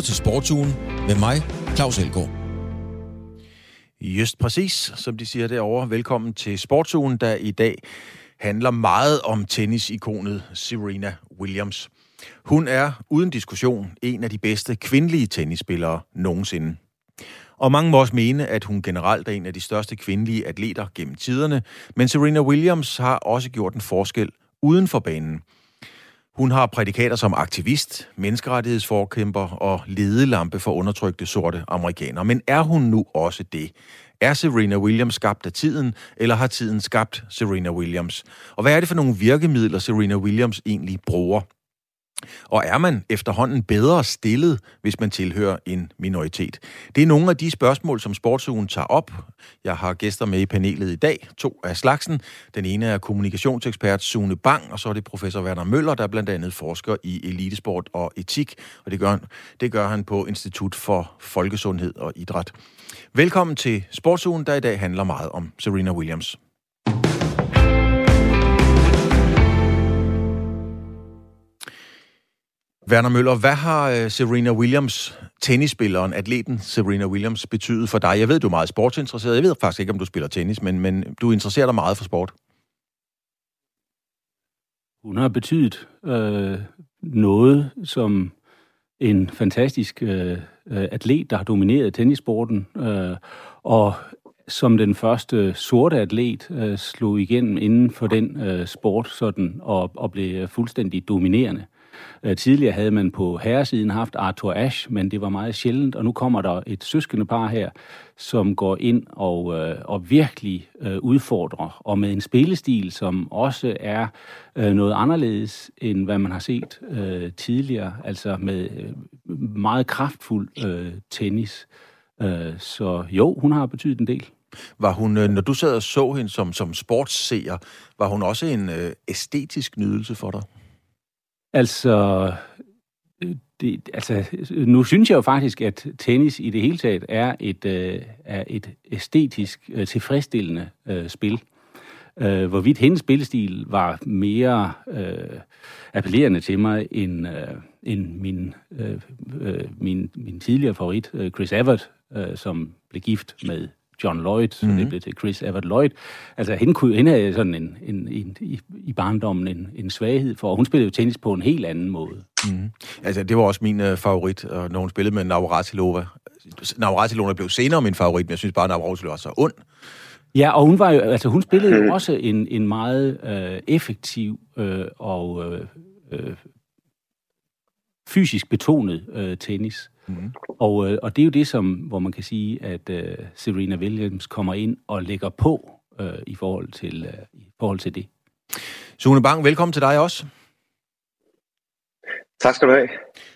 lytter til Sportsugen med mig, Claus Elgaard. Just præcis, som de siger derovre. Velkommen til Sportsugen, der i dag handler meget om tennisikonet Serena Williams. Hun er uden diskussion en af de bedste kvindelige tennisspillere nogensinde. Og mange må også mene, at hun generelt er en af de største kvindelige atleter gennem tiderne, men Serena Williams har også gjort en forskel uden for banen. Hun har prædikater som aktivist, menneskerettighedsforkæmper og ledelampe for undertrykte sorte amerikanere. Men er hun nu også det? Er Serena Williams skabt af tiden, eller har tiden skabt Serena Williams? Og hvad er det for nogle virkemidler, Serena Williams egentlig bruger? Og er man efterhånden bedre stillet, hvis man tilhører en minoritet? Det er nogle af de spørgsmål, som Sportsugen tager op. Jeg har gæster med i panelet i dag, to af slagsen. Den ene er kommunikationsekspert Sune Bang, og så er det professor Werner Møller, der blandt andet forsker i elitesport og etik, og det gør, han, det gør han på Institut for Folkesundhed og Idræt. Velkommen til Sportsugen, der i dag handler meget om Serena Williams. Werner Møller, hvad har øh, Serena Williams, tennisspilleren, atleten Serena Williams, betydet for dig? Jeg ved, du er meget sportsinteresseret. Jeg ved faktisk ikke, om du spiller tennis, men, men du interesserer dig meget for sport. Hun har betydet øh, noget som en fantastisk øh, øh atlet, der har domineret tennisporten, øh, og som den første sorte atlet øh, slog igennem inden for den øh, sport sådan, og, og blev fuldstændig dominerende. Øh, Øh, tidligere havde man på herresiden haft Arthur Ashe, men det var meget sjældent, og nu kommer der et søskende par her, som går ind og, øh, og virkelig øh, udfordrer, og med en spillestil, som også er øh, noget anderledes, end hvad man har set øh, tidligere, altså med øh, meget kraftfuld øh, tennis. Øh, så jo, hun har betydet en del. Var hun, øh, når du sad og så hende som, som sportsseer, var hun også en øh, æstetisk nydelse for dig? Altså, øh, det, altså, nu synes jeg jo faktisk, at tennis i det hele taget er et, øh, er et æstetisk øh, tilfredsstillende øh, spil. Øh, hvorvidt hendes spillestil var mere øh, appellerende til mig end, øh, end min, øh, øh min, min tidligere favorit, øh, Chris Evert, øh, som blev gift med John Lloyd, så mm-hmm. det blev til Chris Evert Lloyd. Altså, hende, kunne, hende havde sådan en, en, en, i, i barndommen en, en svaghed for, hun spillede jo tennis på en helt anden måde. Mm. Altså, det var også min uh, favorit, når hun spillede med Navratilova. Navratilova blev senere min favorit, men jeg synes bare, at Navratilova var så ond. Ja, og hun var jo, altså hun spillede jo også en, en meget øh, effektiv øh, og øh, øh, fysisk betonet øh, tennis. Mm. Og, øh, og det er jo det, som, hvor man kan sige, at øh, Serena Williams kommer ind og lægger på øh, i, forhold til, øh, i forhold til det. Sune Bang, velkommen til dig også. Tak skal du have.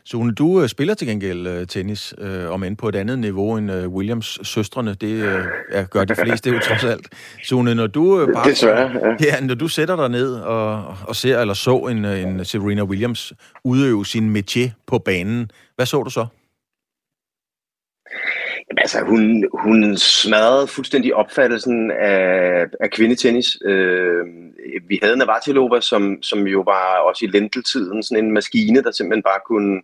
Sune, du øh, spiller til gengæld øh, tennis, øh, om end på et andet niveau end øh, Williams søstrene. Det øh, ja, gør de fleste jo trods alt. Sune, når du øh, bare... Desværre, ja. ja. når du sætter dig ned og, og ser eller så en, øh, en Serena Williams udøve sin métier på banen, hvad så du så? Jamen, altså, hun, hun smadrede fuldstændig opfattelsen af, af kvindetennis. Øh, vi havde Navratilova, som, som jo var også i lenteltiden sådan en maskine, der simpelthen bare kunne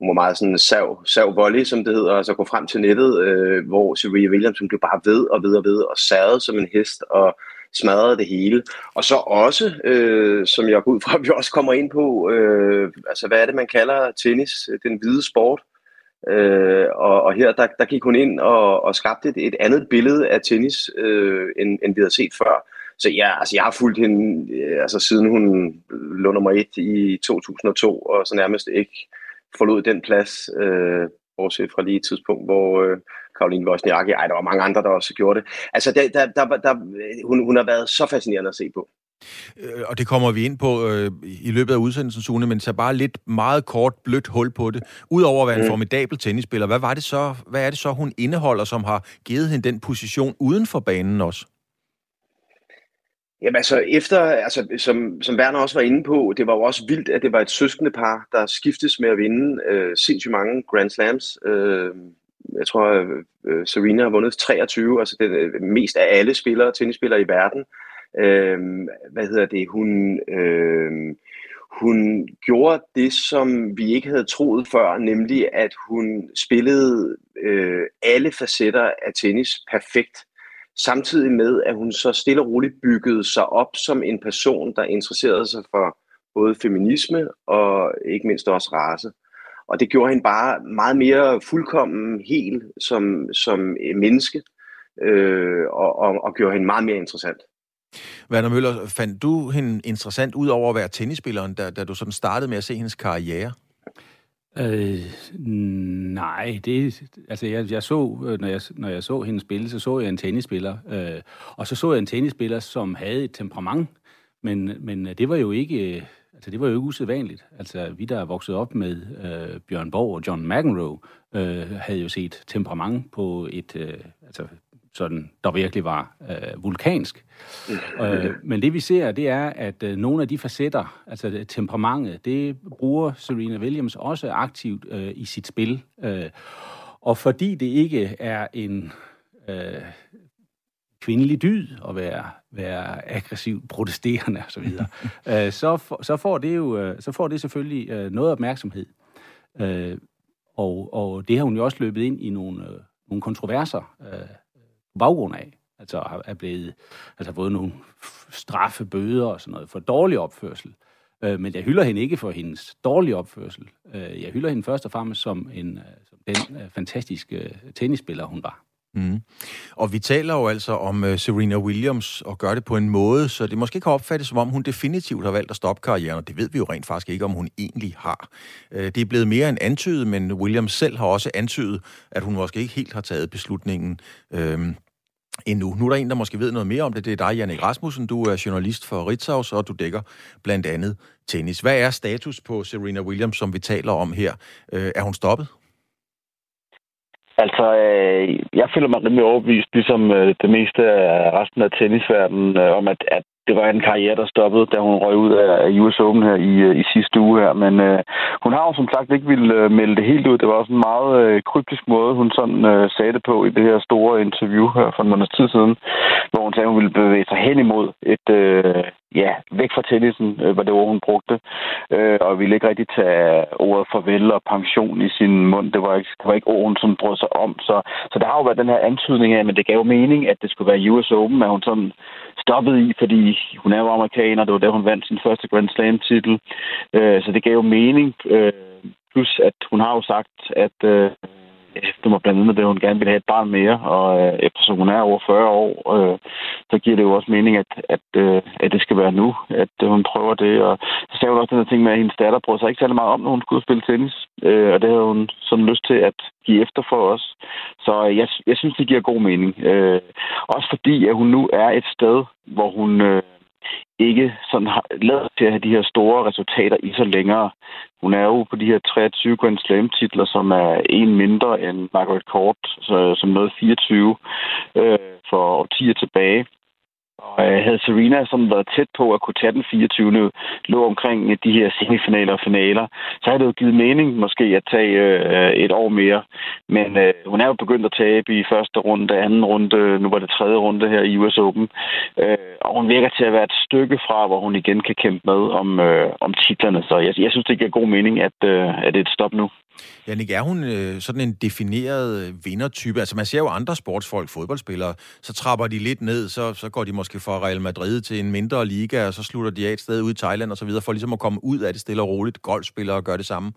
hun var meget sådan sav, sav volley, som det hedder, og så gå frem til nettet, øh, hvor Serena Williams hun blev bare ved og ved og ved og sad som en hest og smadrede det hele. Og så også, øh, som jeg går ud fra, at vi også kommer ind på, øh, altså hvad er det, man kalder tennis, den hvide sport. Øh, og, og her der, der gik hun ind og, og skabte et, et andet billede af tennis, øh, end, end vi havde set før. Så ja, altså jeg har fulgt hende, øh, altså siden hun lå nummer et i 2002, og så nærmest ikke forlod den plads, øh, bortset fra lige et tidspunkt, hvor øh, Karoline Wozniacki, ej, der var mange andre, der også gjorde det. Altså, der, der, der, der, hun, hun har været så fascinerende at se på. Øh, og det kommer vi ind på øh, i løbet af udsendelsen, Sune, men så bare lidt meget kort, blødt hul på det. Udover at være en mm. formidabel tennisspiller, hvad, var det så, hvad er det så, hun indeholder, som har givet hende den position uden for banen også? Jamen altså, efter, altså, som, som Werner også var inde på, det var jo også vildt, at det var et søskende par, der skiftes med at vinde øh, sindssygt mange Grand Slams. Øh, jeg tror, øh, øh Serena har vundet 23, altså det øh, mest af alle spillere, tennisspillere i verden. Øh, hvad hedder det? Hun, øh, hun gjorde det, som vi ikke havde troet før, nemlig at hun spillede øh, alle facetter af tennis perfekt, samtidig med, at hun så stille og roligt byggede sig op som en person, der interesserede sig for både feminisme og ikke mindst også race. Og det gjorde hende bare meget mere fuldkommen hel som, som menneske, øh, og, og, og gjorde hende meget mere interessant. Werner Møller, fandt du hende interessant ud over at være tennisspilleren, da, da du sådan startede med at se hendes karriere? Øh, nej, det, altså jeg, jeg så, øh, når jeg, når jeg så hende spille, så så jeg en tennisspiller, øh, og så så jeg en tennisspiller, som havde et temperament, men, men øh, det var jo ikke, øh, altså det var jo ikke usædvanligt. Altså vi, der er vokset op med øh, Bjørn Borg og John McEnroe, øh, havde jo set temperament på et, øh, altså sådan, der virkelig var øh, vulkansk. øh, men det vi ser, det er, at øh, nogle af de facetter, altså temperamentet, det bruger Serena Williams også aktivt øh, i sit spil. Øh, og fordi det ikke er en øh, kvindelig dyd at være, være aggressivt protesterende osv., så, øh, så, for, så, får det jo, øh, så får det selvfølgelig øh, noget opmærksomhed. Øh, og, og det har hun jo også løbet ind i nogle, øh, nogle kontroverser øh, baggrund af. Altså er blevet, altså fået nogle straffe, bøder og sådan noget for dårlig opførsel. Øh, men jeg hylder hende ikke for hendes dårlige opførsel. Øh, jeg hylder hende først og fremmest som, en, øh, som den øh, fantastiske øh, tennisspiller, hun var. Mm. Og vi taler jo altså om uh, Serena Williams og gør det på en måde, så det måske kan opfattes som om, hun definitivt har valgt at stoppe karrieren, og det ved vi jo rent faktisk ikke, om hun egentlig har. Uh, det er blevet mere end antydet, men Williams selv har også antydet, at hun måske ikke helt har taget beslutningen. Uh, endnu. Nu er der en, der måske ved noget mere om det. Det er dig, Jannik Rasmussen. Du er journalist for Ritzhaus, og du dækker blandt andet tennis. Hvad er status på Serena Williams, som vi taler om her? Uh, er hun stoppet? Altså, øh, jeg føler mig rimelig overbevist, ligesom øh, det meste af resten af tennisverdenen, øh, om at, at det var en karriere, der stoppede, da hun røg ud af US Open her i, øh, i sidste uge her. Men øh, hun har jo som sagt ikke ville øh, melde det helt ud. Det var også en meget øh, kryptisk måde, hun sådan øh, sagde det på i det her store interview her for en måneds tid siden, hvor hun sagde, at hun ville bevæge sig hen imod et, øh, ja, væk fra tennisen, øh, var det ord, hun brugte, øh, og ville ikke rigtig tage ordet farvel og pension i sin mund. Det var ikke, det var ikke ord, hun sådan brød sig om. Så, så der har jo været den her antydning af, men det gav jo mening, at det skulle være US Open, at hun sådan stoppede i, fordi hun er jo amerikaner, det var der, hun vandt sin første Grand Slam-titel. Øh, så det gav jo mening. Øh, plus, at hun har jo sagt, at øh, Øh, det var blandt andet, at hun gerne ville have et barn mere, og øh, eftersom hun er over 40 år, øh, så giver det jo også mening, at, at, øh, at det skal være nu, at øh, hun prøver det. Og så sagde hun også den her ting med, at hendes datter brød sig ikke særlig meget om, når hun skulle spille tennis, øh, og det havde hun sådan lyst til at give efter for os. Så øh, jeg, jeg synes, det giver god mening. Øh, også fordi, at hun nu er et sted, hvor hun... Øh, ikke sådan har lavet til at have de her store resultater i så længere. Hun er jo på de her 23 Grand Slam-titler, som er en mindre end Margaret Court, så, som nåede 24 øh, for årtier tilbage. Og øh, havde Serena som været tæt på at kunne tage den 24. lå omkring øh, de her semifinaler og finaler, så havde det jo givet mening måske at tage øh, et år mere. Men øh, hun er jo begyndt at tabe i første runde, anden runde, nu var det tredje runde her i US Open. Øh, og hun virker til at være et stykke fra, hvor hun igen kan kæmpe med om, øh, om titlerne. Så jeg, jeg synes, det giver god mening, at, øh, at det er et stop nu. Jannik, er hun øh, sådan en defineret øh, vindertype? Altså man ser jo andre sportsfolk, fodboldspillere, så trapper de lidt ned, så, så går de måske fra Real Madrid til en mindre liga, og så slutter de af et sted ude i Thailand og så videre, for ligesom at komme ud af det stille og roligt. Golfspillere gør det samme.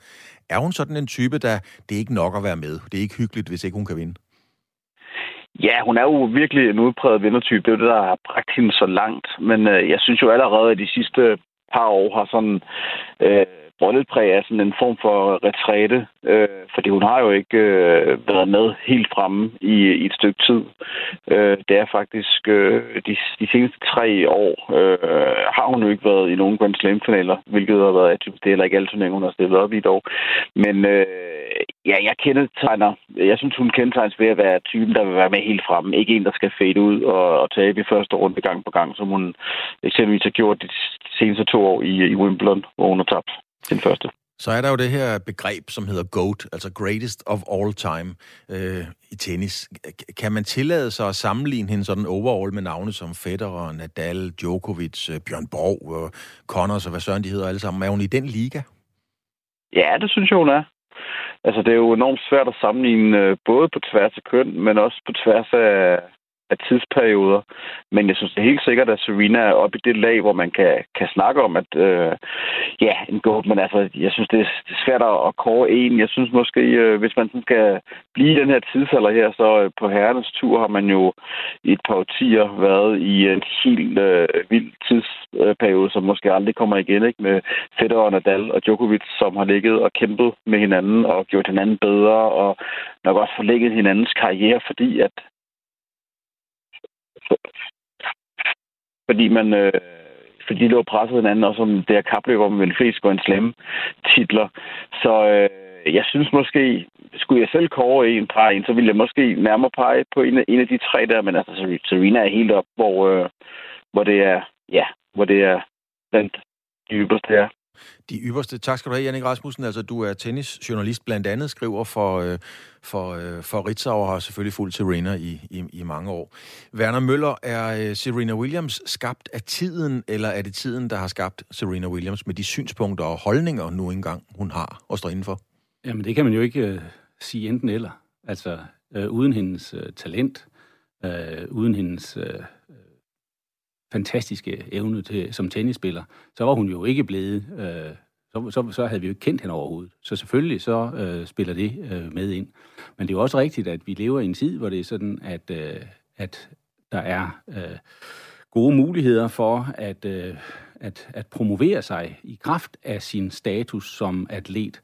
Er hun sådan en type, der det er ikke nok at være med? Det er ikke hyggeligt, hvis ikke hun kan vinde? Ja, hun er jo virkelig en udpræget vindertype. Det er jo det, der har bragt hende så langt. Men øh, jeg synes jo allerede, at de sidste par år har sådan... Øh, brøllepræg er sådan en form for retræte, øh, fordi hun har jo ikke øh, været med helt fremme i, i et stykke tid. Øh, det er faktisk øh, de, de seneste tre år øh, har hun jo ikke været i nogen Grand Slam-finaler, hvilket har været det er heller ikke alle turneringer, hun har stillet op i dog. Men øh, ja, jeg kendetegner, jeg synes, hun kendetegnes ved at være typen, der vil være med helt fremme. Ikke en, der skal fade ud og, og tabe i første runde gang på gang, som hun eksempelvis har gjort de seneste to år i, i Wimbledon, hvor hun har tabt den første. Så er der jo det her begreb, som hedder GOAT, altså Greatest of All Time øh, i tennis. Kan man tillade sig at sammenligne hende sådan overall med navne som Federer, Nadal, Djokovic, øh, Bjørn Borg, og Connors og hvad søren de hedder alle sammen? Er hun i den liga? Ja, det synes jeg, hun er. Altså, det er jo enormt svært at sammenligne øh, både på tværs af køn, men også på tværs af, af tidsperioder. Men jeg synes det er helt sikkert, at Serena er oppe i det lag, hvor man kan, kan snakke om, at øh, ja, en god, men altså, jeg synes, det er, det er svært at kåre en. Jeg synes måske, øh, hvis man sådan skal blive i den her tidsalder her, så øh, på herrenes tur har man jo i et par årtier været i en helt øh, vild tidsperiode, som måske aldrig kommer igen, ikke? med Federer, og Nadal og Djokovic, som har ligget og kæmpet med hinanden og gjort hinanden bedre, og nok også forlænget hinandens karriere, fordi at fordi man... Øh, fordi de lå presset hinanden, og som det her kapløb om en flest en slemme titler. Så øh, jeg synes måske, skulle jeg selv kåre en par en, så ville jeg måske nærmere pege på en af, en af de tre der, men altså Serena er helt op, hvor, øh, hvor det er, ja, hvor det er den dybeste her de ypperste. Tak skal du have, Jannik Rasmussen. Altså, du er tennisjournalist, blandt andet skriver for, øh, for, øh, for Ritzau og har selvfølgelig fulgt Serena i, i, i mange år. Werner Møller, er øh, Serena Williams skabt af tiden, eller er det tiden, der har skabt Serena Williams med de synspunkter og holdninger nu engang, hun har og står indenfor? Jamen, det kan man jo ikke øh, sige enten eller. Altså, øh, uden hendes øh, talent, øh, uden hendes... Øh, fantastiske evne til, som tennisspiller, så var hun jo ikke blevet, øh, så, så, så havde vi jo ikke kendt hende overhovedet. Så selvfølgelig så øh, spiller det øh, med ind. Men det er jo også rigtigt, at vi lever i en tid, hvor det er sådan, at, øh, at der er øh, gode muligheder for at, øh, at, at promovere sig i kraft af sin status som atlet.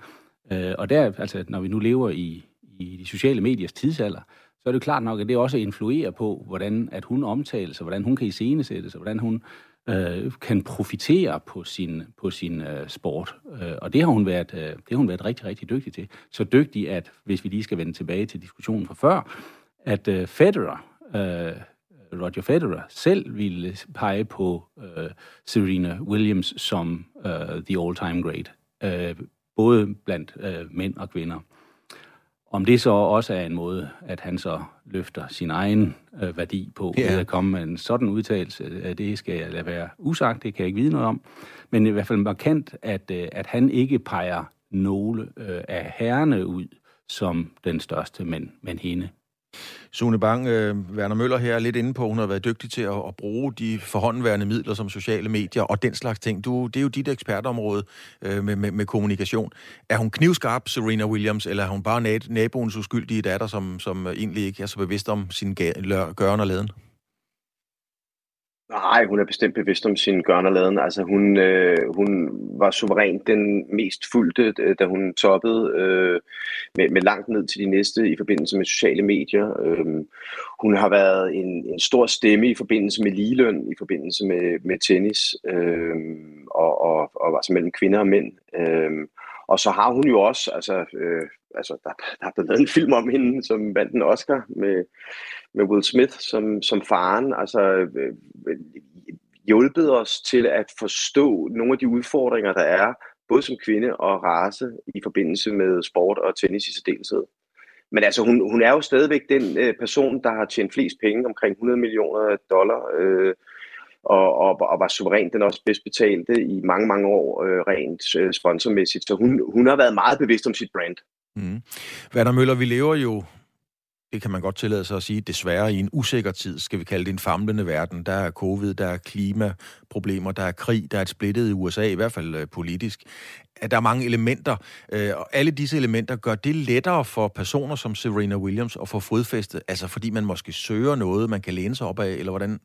Øh, og der, altså, når vi nu lever i, i de sociale mediers tidsalder, så er det klart nok, at det også influerer på, hvordan at hun omtales, og hvordan hun kan iscenesættes, og hvordan hun øh, kan profitere på sin, på sin øh, sport. Øh, og det har, hun været, øh, det har hun været rigtig, rigtig dygtig til. Så dygtig, at hvis vi lige skal vende tilbage til diskussionen fra før, at øh, Federer, øh, Roger Federer, selv ville pege på øh, Serena Williams som øh, the all-time great. Øh, både blandt øh, mænd og kvinder. Om det så også er en måde, at han så løfter sin egen øh, værdi på, yeah. ved at komme med en sådan udtalelse, øh, det skal jeg lade være usagt, det kan jeg ikke vide noget om. Men i hvert fald markant, at, øh, at han ikke peger nogle øh, af herrene ud som den største, men, men hende. Sune Bang, øh, Werner Møller her er lidt inde på, hun har været dygtig til at, at bruge de forhåndværende midler som sociale medier og den slags ting. Du, det er jo dit ekspertområde øh, med, med, med kommunikation. Er hun knivskarp, Serena Williams, eller er hun bare naboens uskyldige datter, som, som egentlig ikke er så bevidst om sin gøren og laden? Nej, hun er bestemt bevidst om sin gørnerladen. Altså, hun, øh, hun var suverænt den mest fulgte, øh, da hun toppede øh, med, med langt ned til de næste i forbindelse med sociale medier. Øh, hun har været en, en stor stemme i forbindelse med ligeløn, i forbindelse med, med tennis, øh, og, og, og altså mellem kvinder og mænd. Øh, og så har hun jo også, altså, øh, altså der, der er blevet lavet en film om hende, som vandt en Oscar med, med Will Smith som, som faren, altså øh, hjulpet os til at forstå nogle af de udfordringer, der er, både som kvinde og race i forbindelse med sport og tennis i særdeleshed. Men altså, hun, hun er jo stadigvæk den øh, person, der har tjent flest penge, omkring 100 millioner dollar, øh, og, og, og var suveræn den også bedst betalte i mange, mange år øh, rent øh, sponsormæssigt. Så hun, hun har været meget bevidst om sit brand. Mm. Werner Møller, vi lever jo det kan man godt tillade sig at sige, desværre i en usikker tid, skal vi kalde det en famlende verden. Der er covid, der er klimaproblemer, der er krig, der er et splittet i USA, i hvert fald øh, politisk. Der er mange elementer, øh, og alle disse elementer gør det lettere for personer som Serena Williams at få fodfæste, altså fordi man måske søger noget, man kan læne sig op af, eller hvordan?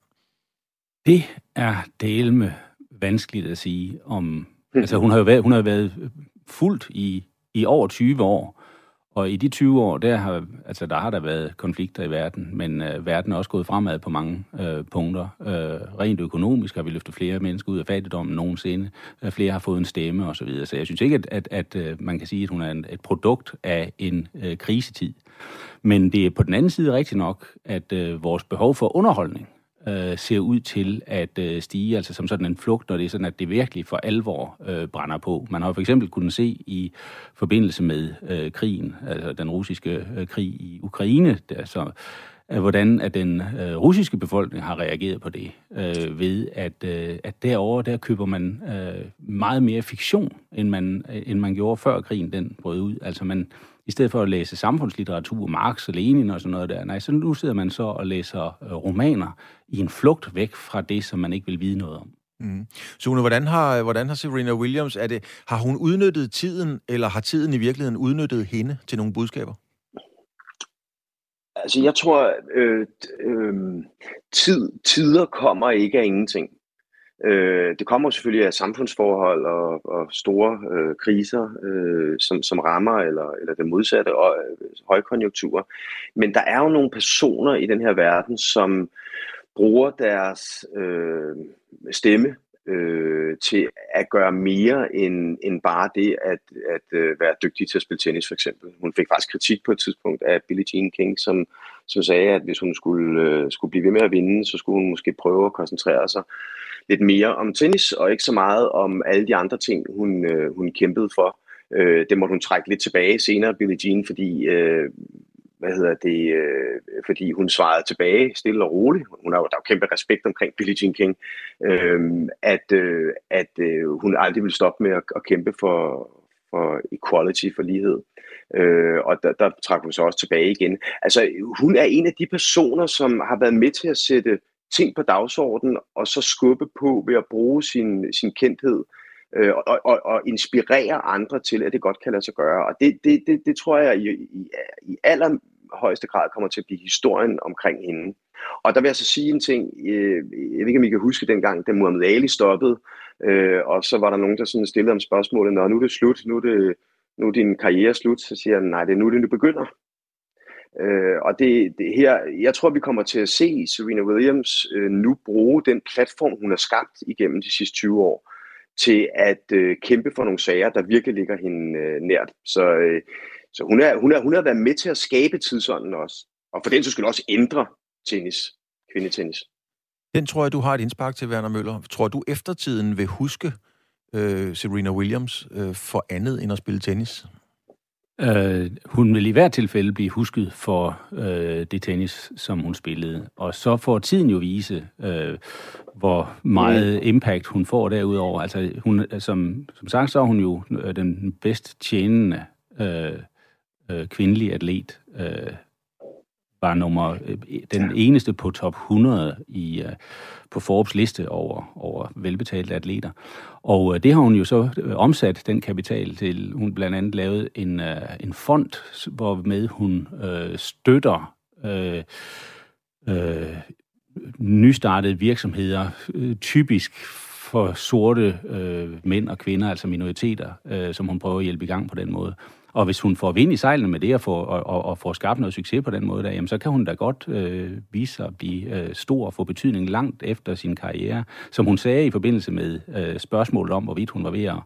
Det er delme vanskeligt at sige om... Altså, hun har jo været, hun har været fuldt i, i over 20 år, og i de 20 år, der har, altså, der har der været konflikter i verden, men øh, verden er også gået fremad på mange øh, punkter. Øh, rent økonomisk har vi løftet flere mennesker ud af fattigdommen nogensinde. Øh, flere har fået en stemme osv. Så, videre. så jeg synes ikke, at, at, at øh, man kan sige, at hun er en, et produkt af en øh, krisetid. Men det er på den anden side rigtigt nok, at øh, vores behov for underholdning øh, ser ud til at øh, stige, altså som sådan en flugt, når det er sådan, at det virkelig for alvor øh, brænder på. Man har for eksempel kunnet se i forbindelse med øh, krigen, altså den russiske øh, krig i Ukraine, der, så, øh, hvordan at den øh, russiske befolkning har reageret på det, øh, ved at, øh, at derovre der køber man øh, meget mere fiktion, end man, øh, end man gjorde før krigen den brød ud. Altså man i stedet for at læse samfundslitteratur, Marx og Lenin og sådan noget der. Nej, så nu sidder man så og læser øh, romaner i en flugt væk fra det, som man ikke vil vide noget om. Mm. Sune, hvordan har, hvordan har Serena Williams, er det, har hun udnyttet tiden, eller har tiden i virkeligheden udnyttet hende til nogle budskaber? Altså, jeg tror, øh, øh, tid, tider kommer ikke af ingenting. Øh, det kommer selvfølgelig af samfundsforhold og, og store øh, kriser, øh, som, som rammer, eller, eller det modsatte, og øh, højkonjunkturer. Men der er jo nogle personer i den her verden, som bruger deres øh, stemme øh, til at gøre mere end, end bare det at, at øh, være dygtig til at spille tennis for eksempel. Hun fik faktisk kritik på et tidspunkt af Billie Jean King, som, som sagde, at hvis hun skulle, øh, skulle blive ved med at vinde, så skulle hun måske prøve at koncentrere sig lidt mere om tennis, og ikke så meget om alle de andre ting, hun, øh, hun kæmpede for. Øh, det måtte hun trække lidt tilbage senere, Billie Jean, fordi, øh, hvad hedder det, øh, fordi hun svarede tilbage stille og roligt. Hun har jo, der er jo kæmpe respekt omkring Billie Jean King, øh, at, øh, at øh, hun aldrig ville stoppe med at, at kæmpe for, for equality, for lighed. Øh, og der, der trak hun så også tilbage igen. Altså, hun er en af de personer, som har været med til at sætte ting på dagsordenen, og så skubbe på ved at bruge sin, sin kendthed øh, og, og, og inspirere andre til, at det godt kan lade sig gøre. Og det, det, det, det tror jeg i, i, i højeste grad kommer til at blive historien omkring hende. Og der vil jeg så sige en ting, øh, jeg ved ikke, om I kan huske dengang, da Muhammad Ali stoppede, øh, og så var der nogen, der sådan stillede om spørgsmålet, når nu er det slut, nu er, det, nu er din karriere slut, så siger han, nej, det er nu, det nu begynder. Øh, og det, det her, jeg tror, vi kommer til at se Serena Williams øh, nu bruge den platform, hun har skabt igennem de sidste 20 år, til at øh, kæmpe for nogle sager, der virkelig ligger hende øh, nært. Så, øh, så hun, er, hun, er, hun har været med til at skabe tidsånden også, og for den så skulle også ændre tennis, kvindetennis. Den tror jeg, du har et indspark til, Werner Møller. Tror du, eftertiden vil huske øh, Serena Williams øh, for andet end at spille tennis? Øh, hun vil i hvert tilfælde blive husket for øh, det tennis, som hun spillede. Og så får tiden jo vise, øh, hvor meget impact hun får derudover. Altså, hun, som, som sagt, så er hun jo øh, den bedst tjenende øh, øh, kvindelige atlet. Øh, var nummer, øh, den eneste på top 100 i, øh, på Forbes liste over, over velbetalte atleter. Og øh, det har hun jo så øh, omsat, den kapital, til hun blandt andet lavet en, øh, en fond, hvor med hun øh, støtter øh, øh, nystartede virksomheder, øh, typisk for sorte øh, mænd og kvinder, altså minoriteter, øh, som hun prøver at hjælpe i gang på den måde. Og hvis hun får vind i sejlene med det og får, og, og, og får skabt noget succes på den måde, der, jamen, så kan hun da godt øh, vise sig at blive øh, stor og få betydning langt efter sin karriere. Som hun sagde i forbindelse med øh, spørgsmålet om, hvorvidt hun var ved at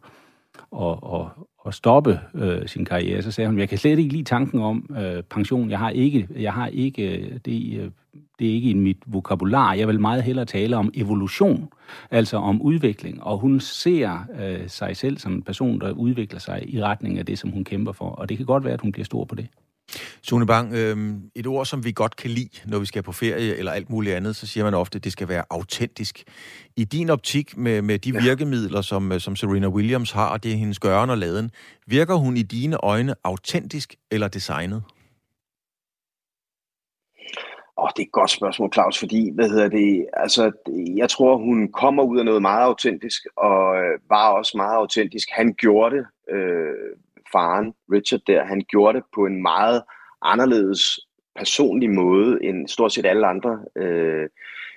og, og, og stoppe øh, sin karriere, så sagde hun, jeg kan slet ikke lide tanken om øh, pension. Jeg har ikke, jeg har ikke øh, det, øh, det er ikke i mit vokabular. Jeg vil meget hellere tale om evolution, altså om udvikling. Og hun ser øh, sig selv som en person, der udvikler sig i retning af det, som hun kæmper for. Og det kan godt være, at hun bliver stor på det. Sune Bang, øh, et ord, som vi godt kan lide, når vi skal på ferie eller alt muligt andet, så siger man ofte, at det skal være autentisk. I din optik med, med de ja. virkemidler, som, øh, som Serena Williams har, og det er hendes gøren og laden, virker hun i dine øjne autentisk eller designet? Åh, oh, det er et godt spørgsmål, Claus, fordi, hvad hedder det, altså, jeg tror, hun kommer ud af noget meget autentisk, og øh, var også meget autentisk. Han gjorde det, øh, faren, Richard der, han gjorde det på en meget anderledes personlig måde, end stort set alle andre. Øh,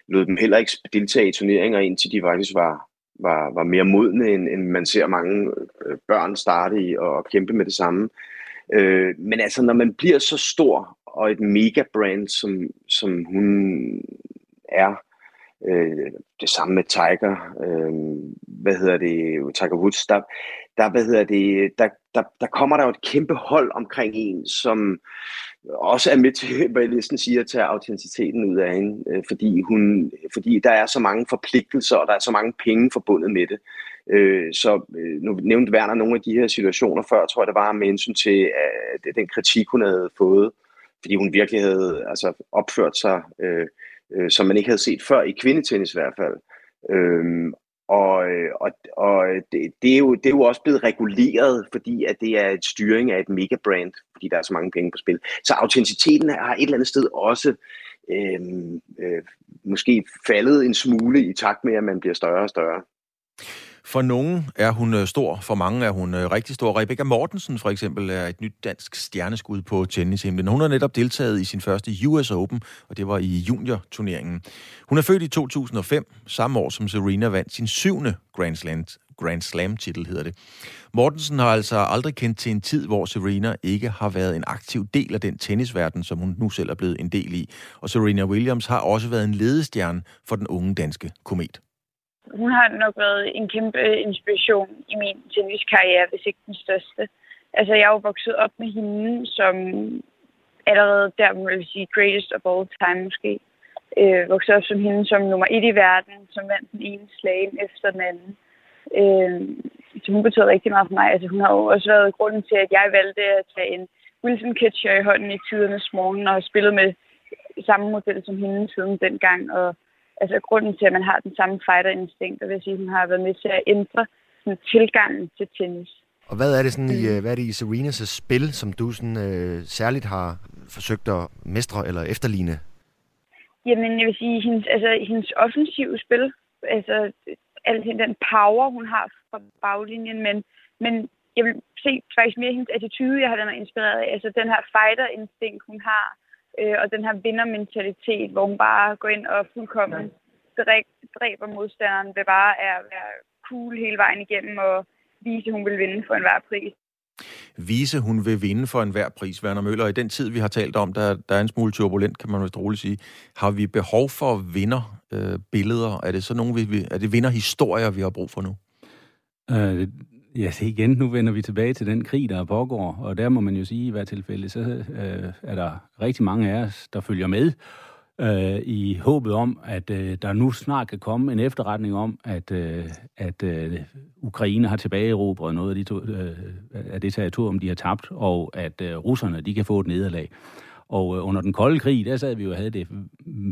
lod dem heller ikke deltage i turneringer, indtil de faktisk var, var, var mere modne, end, end man ser mange øh, børn starte i og kæmpe med det samme. Øh, men altså, når man bliver så stor og et mega brand, som, som hun er, Øh, det samme med Tiger, øh, hvad hedder det, Tiger Woods, der, der, hvad hedder det, der, der, der kommer der jo et kæmpe hold omkring en, som også er med til, hvad jeg næsten siger, at tage autenticiteten ud af hende, øh, fordi, hun, fordi der er så mange forpligtelser, og der er så mange penge forbundet med det. Øh, så øh, nu nævnte Werner nogle af de her situationer før, tror jeg, det var med hensyn til at den kritik, hun havde fået, fordi hun virkelig havde altså, opført sig, øh, øh, som man ikke havde set før, i kvindetennis i hvert fald. Øhm, og, øh, og, og det, det, er jo, det er jo også blevet reguleret, fordi at det er et styring af et megabrand, fordi der er så mange penge på spil. Så autenticiteten har et eller andet sted også øh, øh, måske faldet en smule i takt med, at man bliver større og større. For nogen er hun øh, stor, for mange er hun øh, rigtig stor. Rebecca Mortensen for eksempel er et nyt dansk stjerneskud på tennishimlen. Hun har netop deltaget i sin første US Open, og det var i junior-turneringen. Hun er født i 2005, samme år som Serena vandt sin syvende Grand Slam, Grand Slam titel, hedder det. Mortensen har altså aldrig kendt til en tid, hvor Serena ikke har været en aktiv del af den tennisverden, som hun nu selv er blevet en del i. Og Serena Williams har også været en ledestjerne for den unge danske komet hun har nok været en kæmpe inspiration i min tenniskarriere, hvis ikke den største. Altså, jeg er jo vokset op med hende, som allerede der, må jeg sige, greatest of all time måske. Øh, vokset op som hende som nummer et i verden, som vandt den ene slag efter den anden. Øh, så hun betød rigtig meget for mig. Altså, hun har jo også været grunden til, at jeg valgte at tage en Wilson Catcher i hånden i tidernes morgen og spillet med samme model som hende siden dengang. Og altså grunden til, at man har den samme fighter-instinkt, og vil sige, at hun har været med til at ændre sådan, tilgangen til tennis. Og hvad er det sådan i, mm. hvad er det i Serenas spil, som du sådan, øh, særligt har forsøgt at mestre eller efterligne? Jamen, jeg vil sige, hendes, altså, hendes offensive spil, altså al den power, hun har fra baglinjen, men, men jeg vil se faktisk mere hendes attitude, jeg har den er inspireret af. Altså den her fighter-instinkt, hun har, øh, og den her vindermentalitet, hvor hun bare går ind og fuldkommen dræber modstanderen ved bare at være cool hele vejen igennem og vise, at hun vil vinde for enhver pris. Vise, hun vil vinde for enhver pris, Werner Møller. I den tid, vi har talt om, der, der er en smule turbulent, kan man vist roligt sige. Har vi behov for vinderbilleder? Øh, er det så nogle, vi, er det vinderhistorier, vi har brug for nu? Øh, Ja, det igen, nu vender vi tilbage til den krig, der pågår, og der må man jo sige, i hvert tilfælde, så øh, er der rigtig mange af os, der følger med, øh, i håbet om, at øh, der nu snart kan komme en efterretning om, at, øh, at øh, Ukraine har tilbageerobret noget af, de to, øh, af det territorium, de har tabt, og at øh, russerne de kan få et nederlag. Og øh, under den kolde krig, der sad vi jo og havde det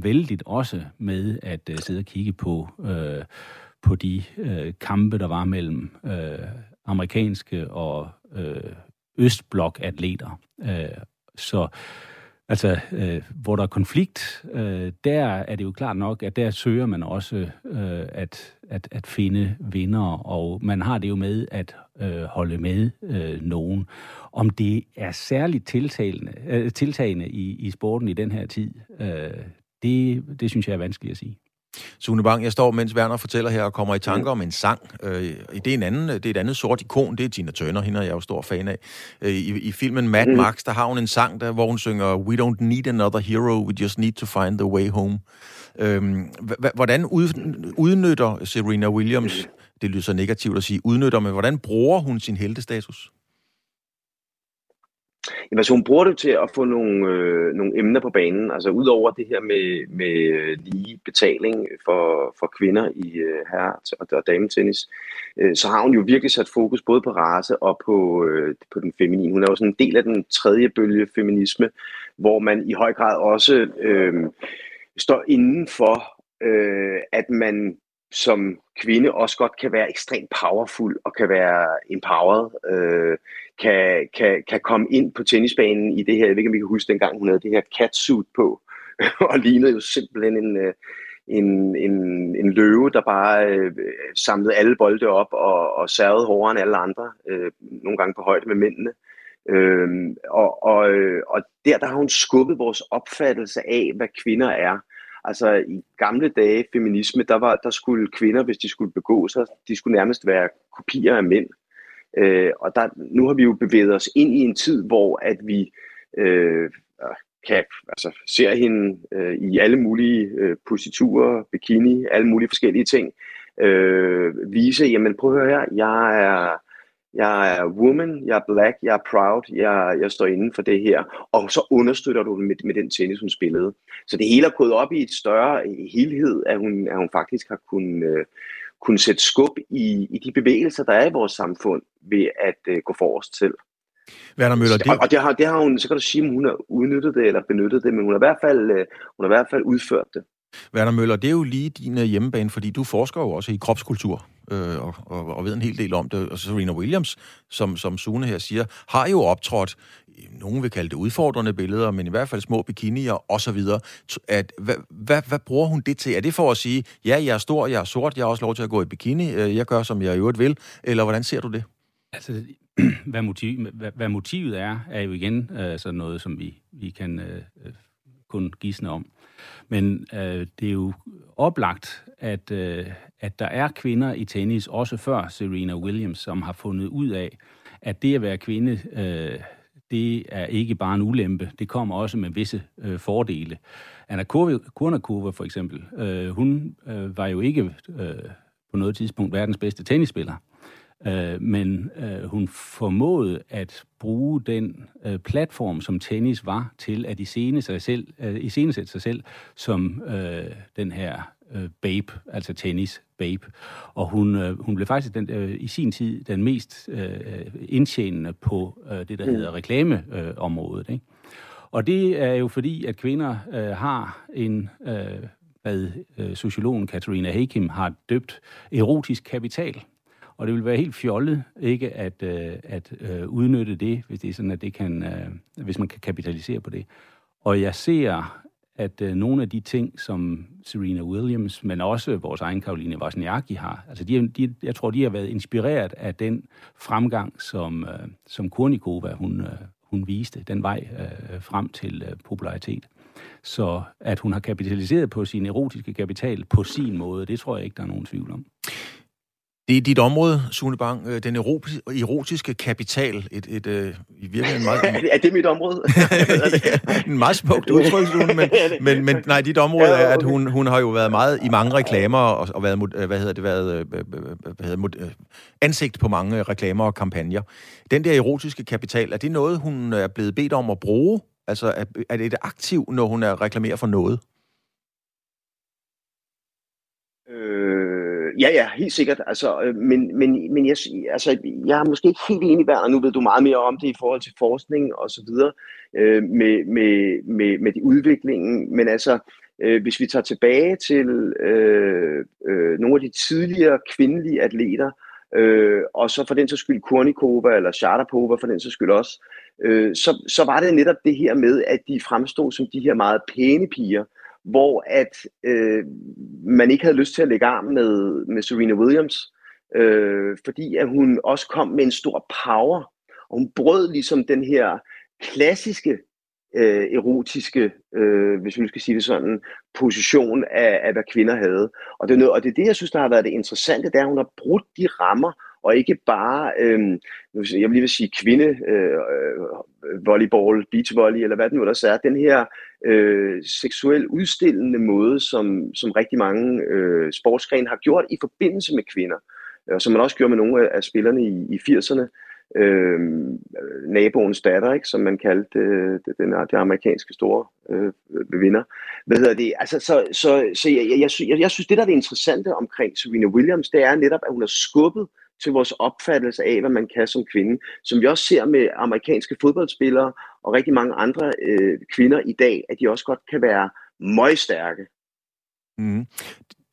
vældigt også med at øh, sidde og kigge på... Øh, på de øh, kampe, der var mellem øh, amerikanske og øh, østblok-atleter. Øh, så altså, øh, hvor der er konflikt, øh, der er det jo klart nok, at der søger man også øh, at, at, at finde vinder, og man har det jo med at øh, holde med øh, nogen. Om det er særligt tiltagende, øh, tiltagende i, i sporten i den her tid, øh, det, det synes jeg er vanskeligt at sige. Sune Bang, jeg står, mens Werner fortæller her, og kommer i tanker om en sang. Øh, det, er en anden, det er et andet sort ikon, det er Tina Turner, hende er jeg jo stor fan af. Øh, I, i filmen Mad mm. Max, der har hun en sang, der, hvor hun synger We don't need another hero, we just need to find the way home. Øhm, hvordan udnytter Serena Williams, mm. det lyder så negativt at sige, udnytter, men hvordan bruger hun sin heltestatus? Jamen, altså, hun bruger det til at få nogle, øh, nogle emner på banen. Altså udover det her med, med lige betaling for, for kvinder i øh, herre- og, og dametennis, øh, så har hun jo virkelig sat fokus både på race og på, øh, på den feminine. Hun er jo sådan en del af den tredje bølge feminisme, hvor man i høj grad også øh, står inden for, øh, at man som kvinde også godt kan være ekstremt powerful og kan være empowered, øh, kan, kan, kan komme ind på tennisbanen i det her, jeg ved ikke, om I kan huske dengang, hun havde det her catsuit på, og lignede jo simpelthen en, øh, en, en, en løve, der bare øh, samlede alle bolde op og, og særrede hårdere end alle andre, øh, nogle gange på højde med mændene. Øh, og, og, øh, og der, der har hun skubbet vores opfattelse af, hvad kvinder er. Altså i gamle dage, feminisme, der, var, der skulle kvinder, hvis de skulle begå sig, de skulle nærmest være kopier af mænd. Øh, og der, nu har vi jo bevæget os ind i en tid, hvor at vi, øh, kan, altså ser hende øh, i alle mulige øh, positurer, bikini, alle mulige forskellige ting, øh, vise, jamen prøv at høre her, jeg er, jeg er woman, jeg er black, jeg er proud, jeg, jeg står inden for det her, og så understøtter du det med, med den tennis, hun spillede. Så det hele er gået op i et større helhed, at hun, at hun faktisk har kunnet, øh, kunne sætte skub i, i de bevægelser, der er i vores samfund, ved at øh, gå forrest til. Werner Møller, det... Og, og det har, det har hun, så kan du sige, om hun har udnyttet det eller benyttet det, men hun har i hvert fald, øh, hun har i hvert fald udført det. Werner Møller, det er jo lige din øh, hjemmebane, fordi du forsker jo også i kropskultur øh, og, og, og ved en hel del om det. Og Serena Williams, som, som Sune her siger, har jo optrådt, nogen vil kalde det udfordrende billeder, men i hvert fald små bikinier osv. At, hvad, hvad, hvad bruger hun det til? Er det for at sige, ja, jeg er stor, jeg er sort, jeg har også lov til at gå i bikini, øh, jeg gør, som jeg i øvrigt vil, eller hvordan ser du det? Altså, hvad, motiv, hvad, hvad motivet er, er jo igen øh, sådan noget, som vi, vi kan øh, øh kun gisne om. Men øh, det er jo oplagt, at, øh, at der er kvinder i tennis, også før Serena Williams, som har fundet ud af, at det at være kvinde, øh, det er ikke bare en ulempe, det kommer også med visse øh, fordele. Anna Kurnikova for eksempel, øh, hun øh, var jo ikke øh, på noget tidspunkt verdens bedste tennisspiller. Øh, men øh, hun formåede at bruge den øh, platform, som tennis var, til at iscenesætte sig selv, øh, iscenesætte sig selv som øh, den her øh, babe, altså tennis babe. Og hun, øh, hun blev faktisk den, øh, i sin tid den mest øh, indtjenende på øh, det, der mm. hedder reklameområdet. Ikke? Og det er jo fordi, at kvinder øh, har en... Øh, hvad øh, sociologen Katarina Hakim har døbt erotisk kapital. Og det vil være helt fjollet ikke at, øh, at øh, udnytte det, hvis det er sådan, at det kan, øh, hvis man kan kapitalisere på det. Og jeg ser, at øh, nogle af de ting, som Serena Williams, men også vores egen Karoline Wozniacki har, altså de, de, jeg tror, de har været inspireret af den fremgang, som, øh, som Kurnikova, hun, øh, hun viste, den vej øh, frem til øh, popularitet. Så at hun har kapitaliseret på sin erotiske kapital på sin måde, det tror jeg ikke, der er nogen tvivl om. Det er dit område, Sune Bang, øh, den erotiske kapital. Et, et, et, i virkeligheden meget... er det mit område? ja, en meget smukt udtryk, Sune, men, men, men nej, dit område er, at hun, hun har jo været meget i mange reklamer, og, og været, hvad hedder det, været hvad hedder ansigt på mange reklamer og kampagner. Den der erotiske kapital, er det noget, hun er blevet bedt om at bruge? Altså, er, er det et aktiv, når hun er reklamerer for noget? Ja, ja, helt sikkert. Altså, øh, men men, men jeg, altså, jeg er måske ikke helt enig, Werner. Nu ved du meget mere om det i forhold til forskning og så videre øh, med, med, med, med de udviklingen. Men altså, øh, hvis vi tager tilbage til øh, øh, nogle af de tidligere kvindelige atleter, øh, og så for den så skyld Kurnikova eller Sharapova for den så skyld også, øh, så, så var det netop det her med, at de fremstod som de her meget pæne piger, hvor at øh, man ikke havde lyst til at lægge arm med, med Serena Williams, øh, fordi at hun også kom med en stor power, og hun brød ligesom den her klassiske øh, erotiske, øh, hvis vi skal sige det sådan, position af, af, hvad kvinder havde. Og det, er noget, og det er det, jeg synes, der har været det interessante, det er, at hun har brudt de rammer, og ikke bare, øh, jeg vil lige vil sige kvinde, øh, øh, volleyball, beachvolley, eller hvad det nu ellers er, den her øh, seksuel udstillende måde, som, som rigtig mange øh, sportsgrene har gjort i forbindelse med kvinder, øh, og som man også gjorde med nogle af, spillerne i, i 80'erne, øh, naboens datter, ikke, som man kaldte øh, den, det amerikanske store øh, vinder. Hvad hedder det? Altså, så så, så jeg, jeg, jeg, jeg synes, det der er det interessante omkring Serena Williams, det er netop, at hun har skubbet til vores opfattelse af, hvad man kan som kvinde, som vi også ser med amerikanske fodboldspillere og rigtig mange andre øh, kvinder i dag, at de også godt kan være møgstærke. Mm.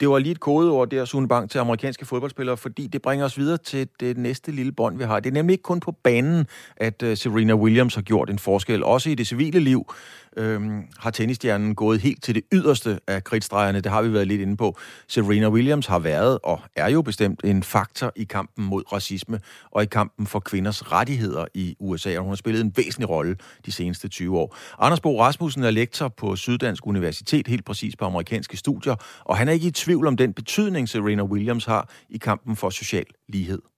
Det var lige et kodeord der, Sune Bang, til amerikanske fodboldspillere, fordi det bringer os videre til det næste lille bånd, vi har. Det er nemlig ikke kun på banen, at øh, Serena Williams har gjort en forskel. Også i det civile liv øhm, har tennisstjernen gået helt til det yderste af kritstregerne. Det har vi været lidt inde på. Serena Williams har været og er jo bestemt en faktor i kampen mod racisme og i kampen for kvinders rettigheder i USA, og hun har spillet en væsentlig rolle de seneste 20 år. Anders Bo Rasmussen er lektor på Syddansk Universitet, helt præcis på amerikanske studier, og han er ikke i tvivl om den betydning, Serena Williams har i kampen for social lighed.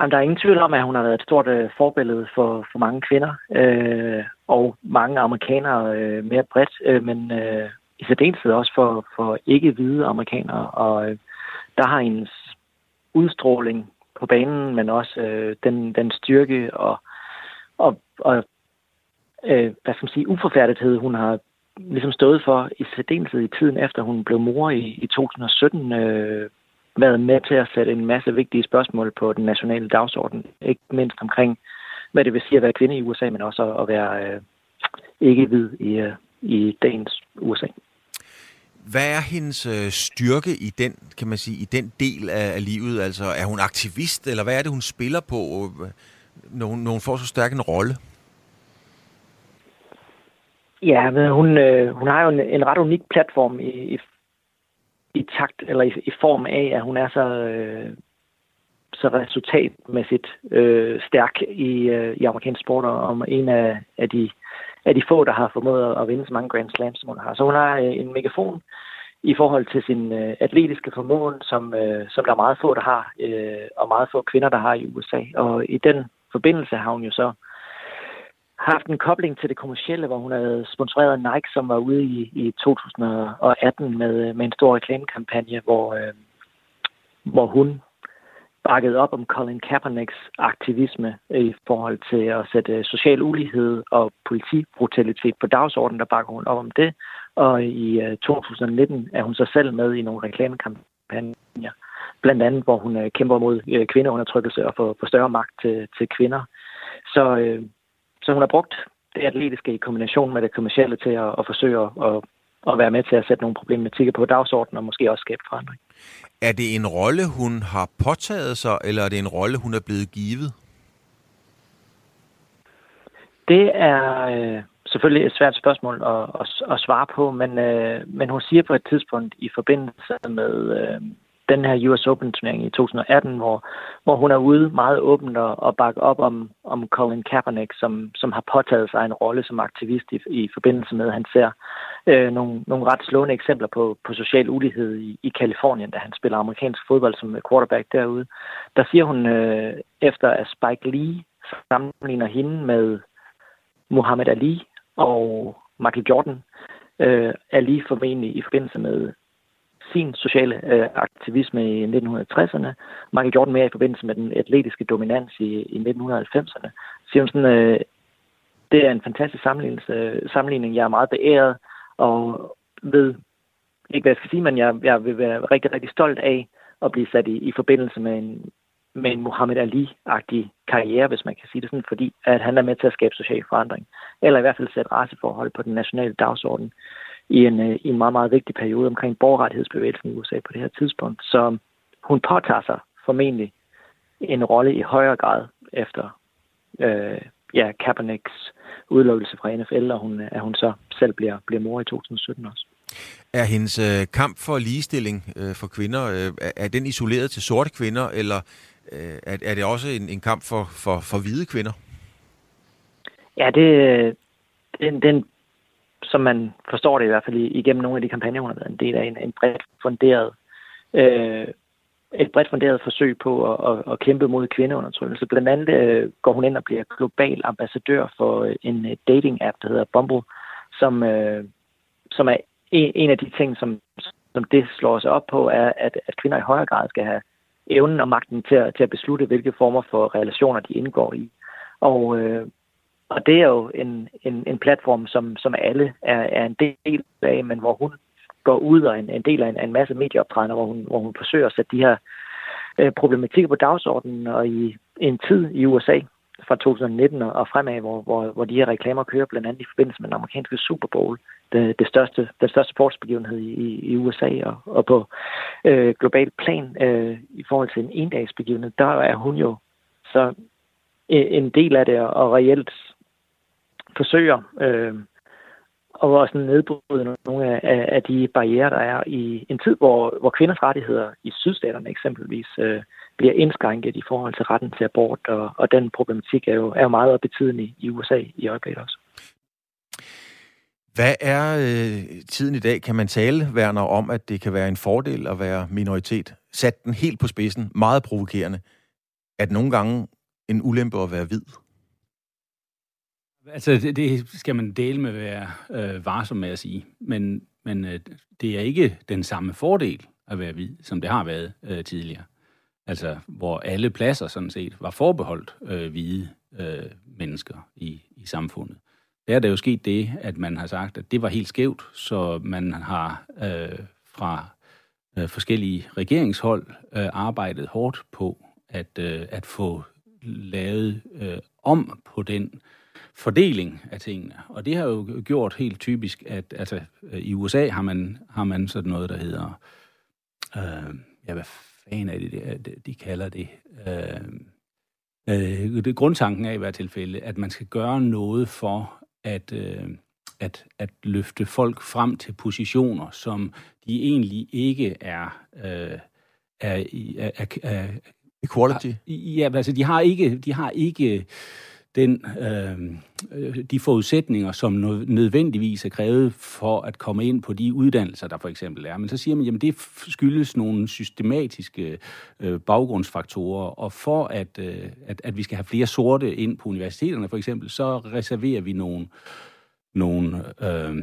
Jamen, der er ingen tvivl om, at hun har været et stort øh, forbillede for, for mange kvinder øh, og mange amerikanere øh, mere bredt, øh, men øh, i særdeleshed også for, for ikke-hvide amerikanere. Og øh, der har hendes udstråling på banen, men også øh, den, den styrke og, og, og øh, hvad skal man sige, uforfærdighed, hun har ligesom stået for i særdeleshed i tiden efter hun blev mor i, i 2017, øh, været med til at sætte en masse vigtige spørgsmål på den nationale dagsorden. Ikke mindst omkring, hvad det vil sige at være kvinde i USA, men også at være øh, ikke hvid i, øh, i dagens USA. Hvad er hendes øh, styrke i den, kan man sige, i den del af, af livet? Altså, er hun aktivist, eller hvad er det, hun spiller på, når hun, når hun får så stærk en rolle? Ja, men hun, øh, hun har jo en, en ret unik platform i, i, i takt, eller i, i form af, at hun er så, øh, så resultatmæssigt øh, stærk i, øh, i amerikansk sport, og om en af, af, de, af de få, der har formået at vinde så mange Grand Slams, som hun har. Så hun har øh, en megafon i forhold til sin øh, atletiske formåen, som, øh, som der er meget få, der har, øh, og meget få kvinder, der har i USA. Og i den forbindelse har hun jo så haft en kobling til det kommercielle, hvor hun havde sponsoreret Nike, som var ude i, i 2018 med, øh, med en stor reklamekampagne, hvor, øh, hvor hun bakkede op om Colin Kaepernicks aktivisme øh, i forhold til at sætte øh, social ulighed og politibrutalitet på dagsordenen, der bakker hun op om det. Og i 2019 er hun så selv med i nogle reklamekampagner, blandt andet hvor hun kæmper mod kvindeundertrykkelse og for, for større magt til, til kvinder. Så, øh, så hun har brugt det atletiske i kombination med det kommercielle til at, at forsøge at, at, være med til at sætte nogle problematikker på dagsordenen og måske også skabe forandring. Er det en rolle, hun har påtaget sig, eller er det en rolle, hun er blevet givet? Det er øh, selvfølgelig et svært spørgsmål at, at, at svare på, men, øh, men hun siger på et tidspunkt i forbindelse med, øh, den her US Open-turnering i 2018, hvor, hvor hun er ude meget åbent og, og bakke op om, om Colin Kaepernick, som, som har påtaget sig en rolle som aktivist i, i forbindelse med, at han ser øh, nogle, nogle ret slående eksempler på, på social ulighed i, i Kalifornien, da han spiller amerikansk fodbold som quarterback derude. Der siger hun, øh, efter at Spike Lee sammenligner hende med Muhammad Ali og Michael Jordan, øh, er lige formentlig i forbindelse med sin sociale øh, aktivisme i 1960'erne. Michael Jordan mere i forbindelse med den atletiske dominans i, i 1990'erne. Så sådan, øh, det er en fantastisk sammenligning, øh, sammenligning. Jeg er meget beæret og ved ikke, hvad jeg skal sige, men jeg, jeg vil være rigtig, rigtig stolt af at blive sat i, i forbindelse med en, med en Muhammad Ali-agtig karriere, hvis man kan sige det sådan, fordi at han er med til at skabe social forandring, eller i hvert fald sætte raceforhold på den nationale dagsorden i en, øh, i en meget, meget vigtig periode omkring borgerrettighedsbevægelsen i USA på det her tidspunkt. Så hun påtager sig formentlig en rolle i højere grad efter øh, ja, Kaepernicks udelukkelse fra NFL, og hun, at hun så selv bliver, bliver mor i 2017 også. Er hendes øh, kamp for ligestilling øh, for kvinder, øh, er den isoleret til sorte kvinder, eller øh, er, er det også en, en kamp for, for, for hvide kvinder? Ja, det, den, den som man forstår det i hvert fald igennem nogle af de kampagner, hun har været en del af, en, en bredt funderet øh, et bredt funderet forsøg på at, at, at kæmpe mod kvindeundertrykkelse. Blandt andet øh, går hun ind og bliver global ambassadør for øh, en øh, dating-app, der hedder Bumble, som, øh, som er en, en af de ting, som, som det slår sig op på, er, at, at kvinder i højere grad skal have evnen og magten til at, til at beslutte, hvilke former for relationer de indgår i. Og, øh, og det er jo en, en, en platform, som, som alle er, er en del af, men hvor hun går ud og en, en del af en, en masse medieoptrædener, hvor hun, hvor hun forsøger at sætte de her øh, problematikker på dagsordenen, og i en tid i USA fra 2019 og fremad, hvor, hvor, hvor de her reklamer kører, blandt andet i forbindelse med den amerikanske Super Bowl, det, det største, den største sportsbegivenhed i, i USA, og, og på øh, global plan øh, i forhold til en endagsbegivenhed, der er hun jo så øh, en del af det, og reelt forsøger øh, at også nedbryde nogle af, af de barriere, der er i en tid, hvor, hvor kvinders rettigheder i sydstaterne eksempelvis øh, bliver indskrænket i forhold til retten til abort, og, og den problematik er jo, er jo meget op i, i USA i øjeblikket også. Hvad er øh, tiden i dag? Kan man tale, Werner, om, at det kan være en fordel at være minoritet? Sat den helt på spidsen, meget provokerende. at nogle gange en ulempe at være hvid? Altså, det, det skal man dele med at være øh, varsom med at sige. Men, men øh, det er ikke den samme fordel at være hvid, som det har været øh, tidligere. Altså, hvor alle pladser sådan set var forbeholdt øh, hvide øh, mennesker i, i samfundet. Der er der jo sket det, at man har sagt, at det var helt skævt, så man har øh, fra øh, forskellige regeringshold øh, arbejdet hårdt på at, øh, at få lavet øh, om på den fordeling af tingene. Og det har jo gjort helt typisk, at altså, i USA har man, har man sådan noget, der hedder, øh, ja, hvad fanden er det, de, de kalder det? Øh, øh, det grundtanken er i hvert tilfælde, at man skal gøre noget for at, øh, at, at løfte folk frem til positioner, som de egentlig ikke er, øh, er, er, er, er Equality? Ja, altså de har ikke, de har ikke den, øh, øh, de forudsætninger, som nødvendigvis er krævet for at komme ind på de uddannelser, der for eksempel er. Men så siger man, jamen det skyldes nogle systematiske øh, baggrundsfaktorer, og for at, øh, at, at vi skal have flere sorte ind på universiteterne for eksempel, så reserverer vi nogle, nogle øh,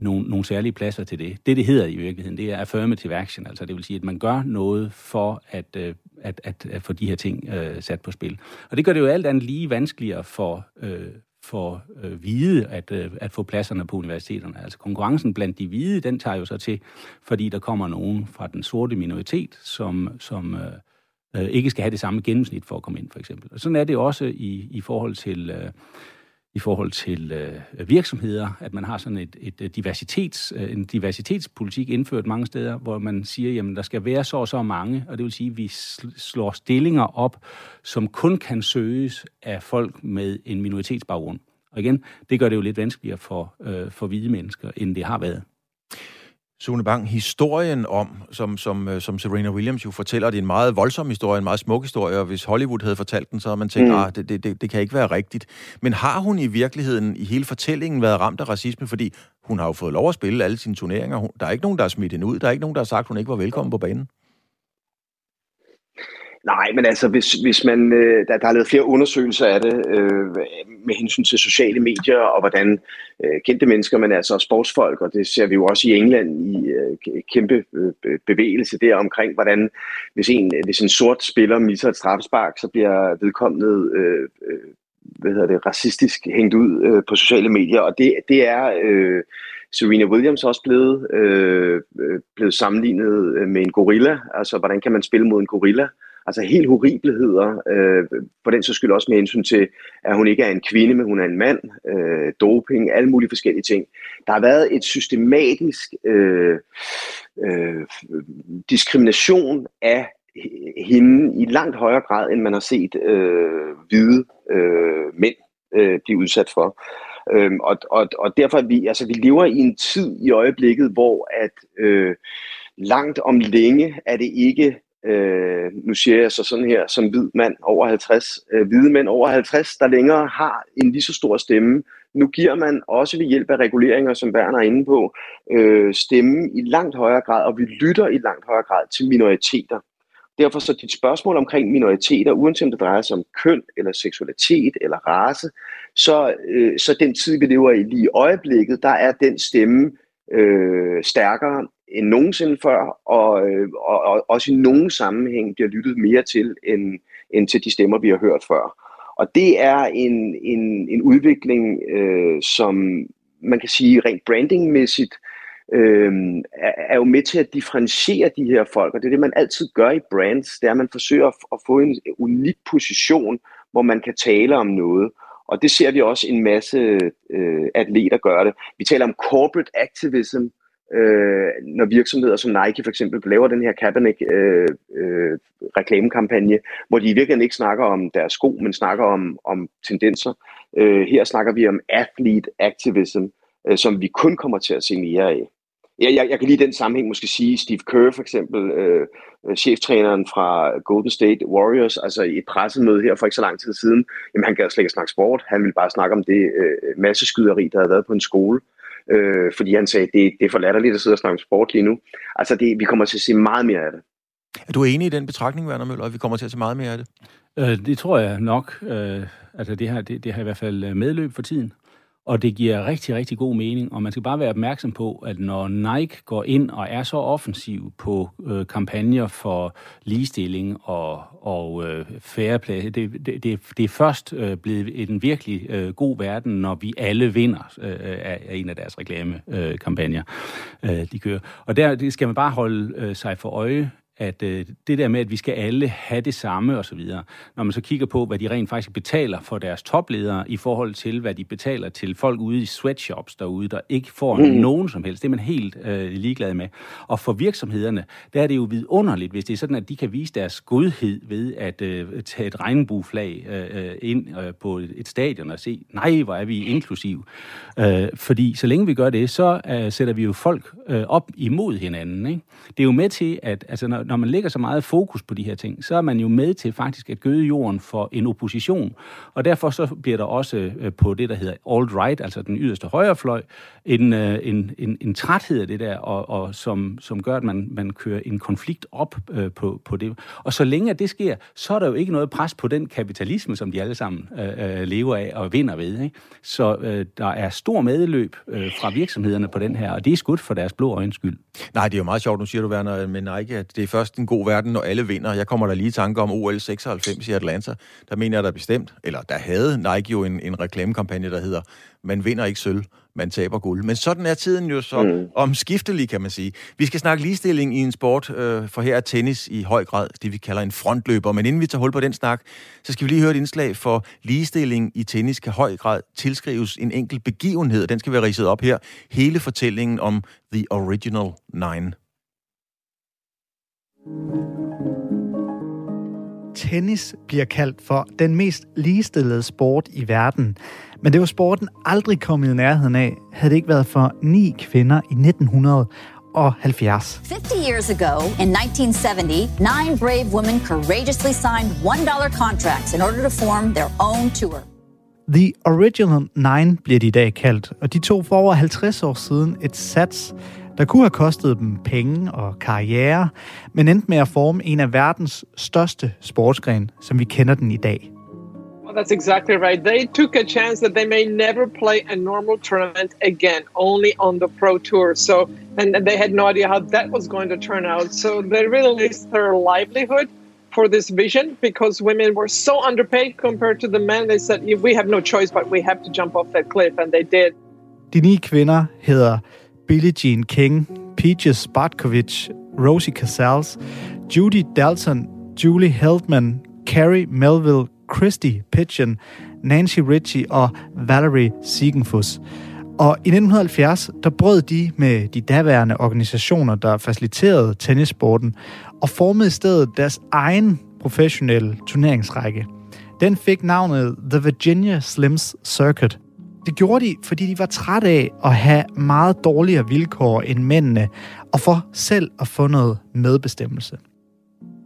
nogle, nogle særlige pladser til det. Det, det hedder i virkeligheden, det er affirmative action, altså det vil sige, at man gør noget for at, øh, at, at, at få de her ting øh, sat på spil. Og det gør det jo alt andet lige vanskeligere for, øh, for øh, hvide at, øh, at få pladserne på universiteterne. Altså konkurrencen blandt de hvide, den tager jo så til, fordi der kommer nogen fra den sorte minoritet, som, som øh, øh, ikke skal have det samme gennemsnit for at komme ind, for eksempel. Og sådan er det også i, i forhold til... Øh, i forhold til øh, virksomheder, at man har sådan et, et diversitets, øh, en diversitetspolitik indført mange steder, hvor man siger, jamen der skal være så og så mange, og det vil sige, at vi slår stillinger op, som kun kan søges af folk med en minoritetsbaggrund. Og igen, det gør det jo lidt vanskeligere for, øh, for hvide mennesker, end det har været. Sune Bang, historien om, som, som, øh, som Serena Williams jo fortæller, det er en meget voldsom historie, en meget smuk historie, og hvis Hollywood havde fortalt den, så havde man tænkt, mm. ah, det, det, det, det kan ikke være rigtigt. Men har hun i virkeligheden i hele fortællingen været ramt af racisme, fordi hun har jo fået lov at spille alle sine turneringer. Der er ikke nogen, der har smidt hende ud. Der er ikke nogen, der har sagt, hun ikke var velkommen på banen. Nej, men altså, hvis, hvis man, øh, der, der er lavet flere undersøgelser af det øh, med hensyn til sociale medier og hvordan øh, kendte mennesker, men altså sportsfolk, og det ser vi jo også i England i øh, kæmpe øh, bevægelse der omkring, hvordan hvis en, hvis en sort spiller misser et straffespark, så bliver vedkommende øh, øh, hvad hedder det, racistisk hængt ud øh, på sociale medier, og det, det er... Øh, Serena Williams også blevet, øh, øh blevet sammenlignet øh, med en gorilla. Altså, hvordan kan man spille mod en gorilla? Altså helt horribelheder, øh, for den så skyld også med hensyn til, at hun ikke er en kvinde, men hun er en mand, øh, doping, alle mulige forskellige ting. Der har været et systematisk øh, øh, diskrimination af hende i langt højere grad, end man har set øh, hvide øh, mænd øh, blive udsat for. Øhm, og, og, og derfor er vi, altså vi lever i en tid i øjeblikket, hvor at øh, langt om længe er det ikke øh, nu siger jeg så sådan her, som hvid mand over 50, øh, hvide mænd over 50, der længere har en lige så stor stemme. Nu giver man også ved hjælp af reguleringer, som Werner er inde på, øh, stemme i langt højere grad, og vi lytter i langt højere grad til minoriteter. Derfor så dit spørgsmål omkring minoriteter, uanset om det drejer sig om køn, eller seksualitet, eller race, så, øh, så den tid, vi lever i lige i øjeblikket, der er den stemme øh, stærkere end nogensinde før, og, øh, og, og også i nogen sammenhæng bliver lyttet mere til, end, end til de stemmer, vi har hørt før. Og det er en, en, en udvikling, øh, som man kan sige rent brandingmæssigt, øh, er, er jo med til at differentiere de her folk, og det er det, man altid gør i brands, det er, at man forsøger at, at få en unik position, hvor man kan tale om noget. Og det ser vi også en masse øh, atleter gøre det. Vi taler om corporate activism, øh, når virksomheder som Nike for eksempel laver den her Kaepernick øh, øh, reklamekampagne, hvor de i virkeligheden ikke snakker om deres sko, men snakker om, om tendenser. Øh, her snakker vi om athlete activism, øh, som vi kun kommer til at se mere af. Jeg, jeg, jeg kan lige den sammenhæng måske sige, Steve Kerr for eksempel, øh, øh, cheftræneren fra Golden State Warriors, altså i et pressemøde her for ikke så lang tid siden, jamen han gad slet ikke snakke sport, han ville bare snakke om det øh, masseskyderi, der havde været på en skole øh, fordi han sagde, det, det er for latterligt at sidde og snakke om sport lige nu. Altså, det, vi kommer til at se meget mere af det. Er du enig i den betragtning, Werner Møller, at vi kommer til at se meget mere af det? Øh, det tror jeg nok. Øh, altså det har, det, det har i hvert fald øh, medløb for tiden. Og det giver rigtig, rigtig god mening, og man skal bare være opmærksom på, at når Nike går ind og er så offensiv på øh, kampagner for ligestilling og, og øh, fair play, det, det, det, det er først øh, blevet en virkelig øh, god verden, når vi alle vinder øh, af, af en af deres reklamekampagner, øh, øh, de kører. Og der det skal man bare holde øh, sig for øje, at øh, det der med, at vi skal alle have det samme og så videre, når man så kigger på, hvad de rent faktisk betaler for deres topledere i forhold til, hvad de betaler til folk ude i sweatshops derude, der ikke får mm. nogen som helst. Det er man helt øh, ligeglad med. Og for virksomhederne, der er det jo vidunderligt, hvis det er sådan, at de kan vise deres godhed ved at øh, tage et regnbueflag øh, øh ind øh, på et stadion og se, nej, hvor er vi inklusiv. Øh, fordi så længe vi gør det, så øh, sætter vi jo folk øh, op imod hinanden. Ikke? Det er jo med til, at altså, når, når man lægger så meget fokus på de her ting, så er man jo med til faktisk at gøde jorden for en opposition. Og derfor så bliver der også øh, på det, der hedder alt-right, altså den yderste højrefløj, en, øh, en, en, en træthed af det der, og, og som, som gør, at man, man kører en konflikt op øh, på, på det. Og så længe det sker, så er der jo ikke noget pres på den kapitalisme, som de alle sammen øh, øh lever af og vinder ved. Ikke? Så øh, der er stor medløb øh, fra virksomhederne på den her, og det er skudt for deres blå øjens skyld. Nej, det er jo meget sjovt, nu siger du, Werner, men Nike, at det er først en god verden, når alle vinder. Jeg kommer der lige i tanke om OL 96 i Atlanta. Der mener jeg, der bestemt, eller der havde Nike jo en, en reklamekampagne, der hedder, man vinder ikke sølv, man taber guld. Men sådan er tiden jo så mm. omskiftelig, kan man sige. Vi skal snakke ligestilling i en sport, øh, for her er tennis i høj grad det, vi kalder en frontløber. Men inden vi tager hul på den snak, så skal vi lige høre et indslag, for ligestilling i tennis kan høj grad tilskrives en enkelt begivenhed. Den skal være ridset op her. Hele fortællingen om The Original Nine. Tennis bliver kaldt for den mest ligestillede sport i verden. Men det var sporten aldrig kommet i nærheden af, havde det ikke været for ni kvinder i 1970. 50 years ago, in 1970, nine brave women courageously signed $1 contracts in order to form their own tour. The Original Nine bliver de i dag kaldt, og de tog for over 50 år siden et sats, der kunne have kostet dem penge og karriere, men endte med at forme en af verdens største sportsgren, som vi kender den i dag. Well, that's exactly right. They took a chance that they may never play a normal tournament again, only on the pro tour. So, and they had no idea how that was going to turn out. So they really lost their livelihood for this vision because women were so underpaid compared to the men. They said, we have no choice, but we have to jump off that cliff, and they did. De ni kvinder hedder Billie Jean King, Peaches Bartkovich, Rosie Casals, Judy Dalton, Julie Heldman, Carrie Melville, Christy Pigeon, Nancy Ritchie og Valerie Siegenfuss. Og i 1970, der brød de med de daværende organisationer, der faciliterede tennissporten, og formede i stedet deres egen professionelle turneringsrække. Den fik navnet The Virginia Slims Circuit, det gjorde de, fordi de var trætte af at have meget dårligere vilkår end mændene, og for selv at få noget medbestemmelse.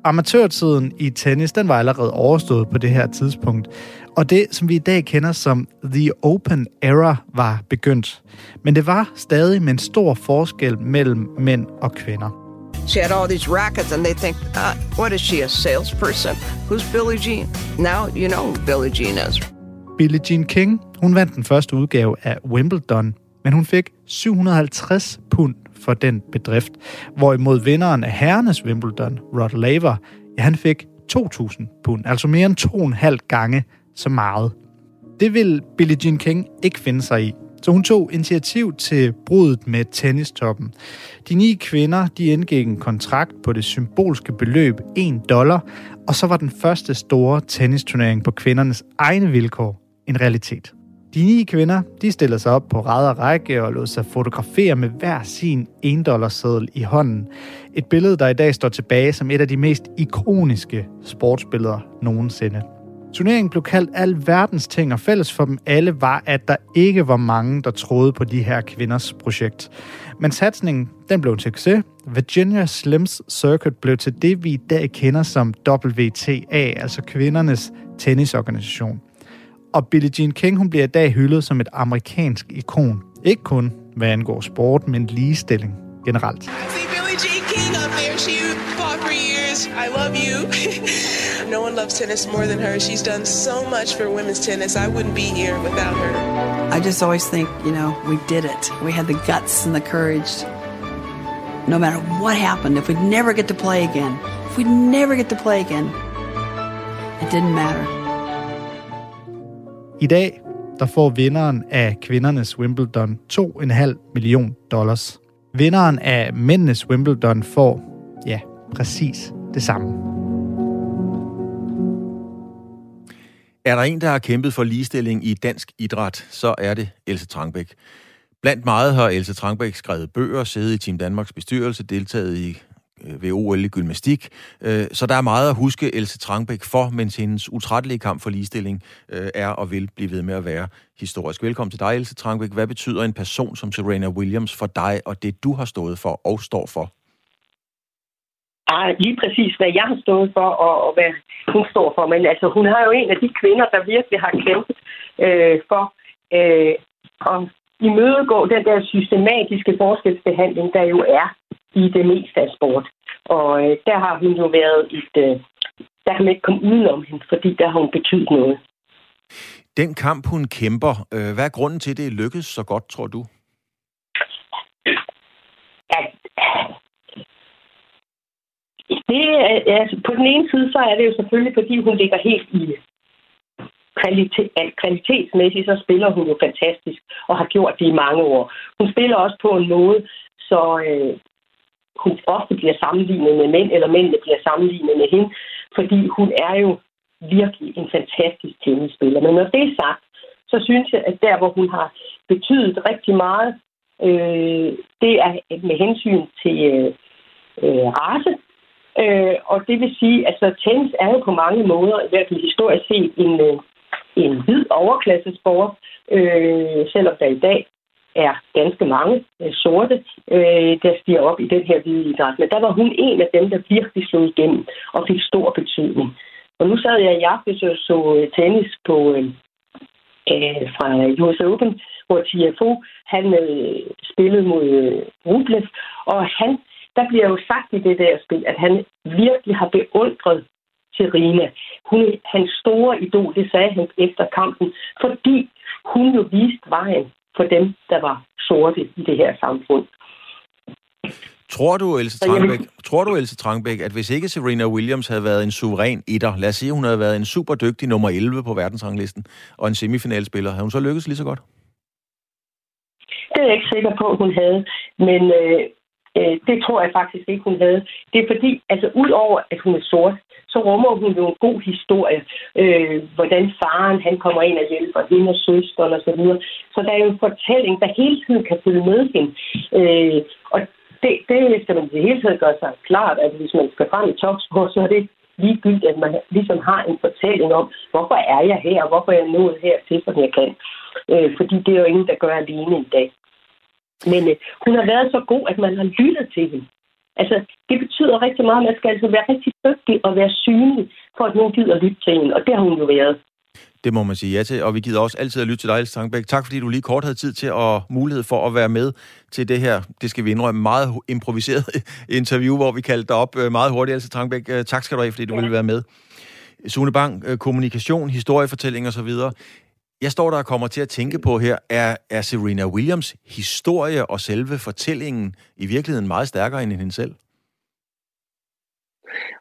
Amatørtiden i tennis, den var allerede overstået på det her tidspunkt, og det, som vi i dag kender som The Open Era, var begyndt. Men det var stadig med en stor forskel mellem mænd og kvinder. She had all these rackets, and they think, uh, what is she, a salesperson? Who's Billie Jean? Now you know who Billie Jean is. Billie Jean King, hun vandt den første udgave af Wimbledon, men hun fik 750 pund for den bedrift, hvorimod vinderen af herrenes Wimbledon, Rod Laver, ja, han fik 2.000 pund, altså mere end to og en halv gange så meget. Det vil Billie Jean King ikke finde sig i, så hun tog initiativ til brudet med tennistoppen. De ni kvinder de indgik en kontrakt på det symbolske beløb 1 dollar, og så var den første store tennisturnering på kvindernes egne vilkår en realitet. De ni kvinder, de stillede sig op på ræd og række og lod sig fotografere med hver sin 1 seddel i hånden. Et billede, der i dag står tilbage som et af de mest ikoniske sportsbilleder nogensinde. Turneringen blev kaldt al verdens ting, og fælles for dem alle var, at der ikke var mange, der troede på de her kvinders projekt. Men satsningen, den blev en succes. Virginia Slims Circuit blev til det, vi i dag kender som WTA, altså kvindernes tennisorganisation. Og Billie Jean King, hun bliver i dag hyldet som et amerikansk ikon. Ikke kun hvad angår sport, men ligestilling generelt. See Billie Jean King up there. She fought for years. I love you. No one loves tennis more than her. She's done so much for women's tennis. I wouldn't be here without her. I just always think, you know, we did it. We had the guts and the courage. No matter what happened, if we'd never get to play again, if we'd never get to play again, it didn't matter. I dag der får vinderen af kvindernes Wimbledon 2,5 million dollars. Vinderen af mændenes Wimbledon får, ja, præcis det samme. Er der en, der har kæmpet for ligestilling i dansk idræt, så er det Else Trangbæk. Blandt meget har Else Trangbæk skrevet bøger, siddet i Team Danmarks bestyrelse, deltaget i Øh, ved OL i gymnastik. Øh, så der er meget at huske Else Trangbæk for, mens hendes utrættelige kamp for ligestilling øh, er og vil blive ved med at være historisk. Velkommen til dig, Else Trangbæk. Hvad betyder en person som Serena Williams for dig og det, du har stået for og står for? Ah, lige præcis, hvad jeg har stået for, og, og hvad hun står for. Men altså, hun har jo en af de kvinder, der virkelig har kæmpet øh, for øh, at imødegå den der systematiske forskelsbehandling, der jo er i det meste af sport. Og øh, der har hun jo været et... Øh, der kan man ikke komme udenom hende, fordi der har hun betydet noget. Den kamp, hun kæmper, øh, hvad er grunden til, at det lykkedes så godt, tror du? At, det er, altså, på den ene side, så er det jo selvfølgelig, fordi hun ligger helt i kvalitet, kvalitetsmæssigt, så spiller hun jo fantastisk, og har gjort det i mange år. Hun spiller også på en måde, så øh, hun ofte bliver sammenlignet med mænd, eller mændene bliver sammenlignet med hende, fordi hun er jo virkelig en fantastisk tennisspiller. Men når det er sagt, så synes jeg, at der, hvor hun har betydet rigtig meget, øh, det er med hensyn til øh, øh race. Øh, og det vil sige, at altså, tennis er jo på mange måder, i hvert fald historisk set, en, øh, en hvid overklassesport, øh, selvom der i dag er ganske mange øh, sorte, øh, der stiger op i den her hvide idræt. Men der var hun en af dem, der virkelig slog igennem og fik stor betydning. Og nu sad jeg i aften og så øh, tennis på øh, øh, fra US Open, hvor TFO han øh, spillede mod øh, Rublev, og han, der bliver jo sagt i det der spil, at han virkelig har beundret Serena. Hun er hans store idol, det sagde han efter kampen, fordi hun jo viste vejen for dem, der var sorte i det her samfund. Tror du, Else Trangbæk, tror du, Else Trangbæk, at hvis ikke Serena Williams havde været en suveræn etter, lad os sige, hun havde været en super dygtig nummer 11 på verdensranglisten, og en semifinalspiller, havde hun så lykkes lige så godt? Det er jeg ikke sikker på, hun havde. Men øh, øh, det tror jeg faktisk ikke, hun havde. Det er fordi, altså udover at hun er sort, så rummer hun jo en god historie. Øh, hvordan faren han kommer ind og hjælper hende og søsteren og så videre. Så der er jo en fortælling, der hele tiden kan følge med hende. Øh, og det, det skal man i det hele taget gøre sig klart, at hvis man skal frem i topsport, så er det ligegyldigt, at man ligesom har en fortælling om, hvorfor er jeg her, og hvorfor er jeg nået her til, som jeg kan. Øh, fordi det er jo ingen, der gør alene i dag. Men øh, hun har været så god, at man har lyttet til hende. Altså, det betyder rigtig meget, at man skal altså være rigtig dygtig og være synlig, for at nogen gider lytte til hende, og det har hun jo været. Det må man sige ja til, og vi gider også altid at lytte til dig, Else Tak fordi du lige kort havde tid til og mulighed for at være med til det her, det skal vi indrømme, meget improviseret interview, hvor vi kaldte dig op øh, meget hurtigt, Else Tangbæk. Øh, tak skal du have, fordi du ja. ville være med. Sune Bang, øh, kommunikation, historiefortælling osv. Jeg står der og kommer til at tænke på her, er, er Serena Williams historie og selve fortællingen i virkeligheden meget stærkere end hende selv?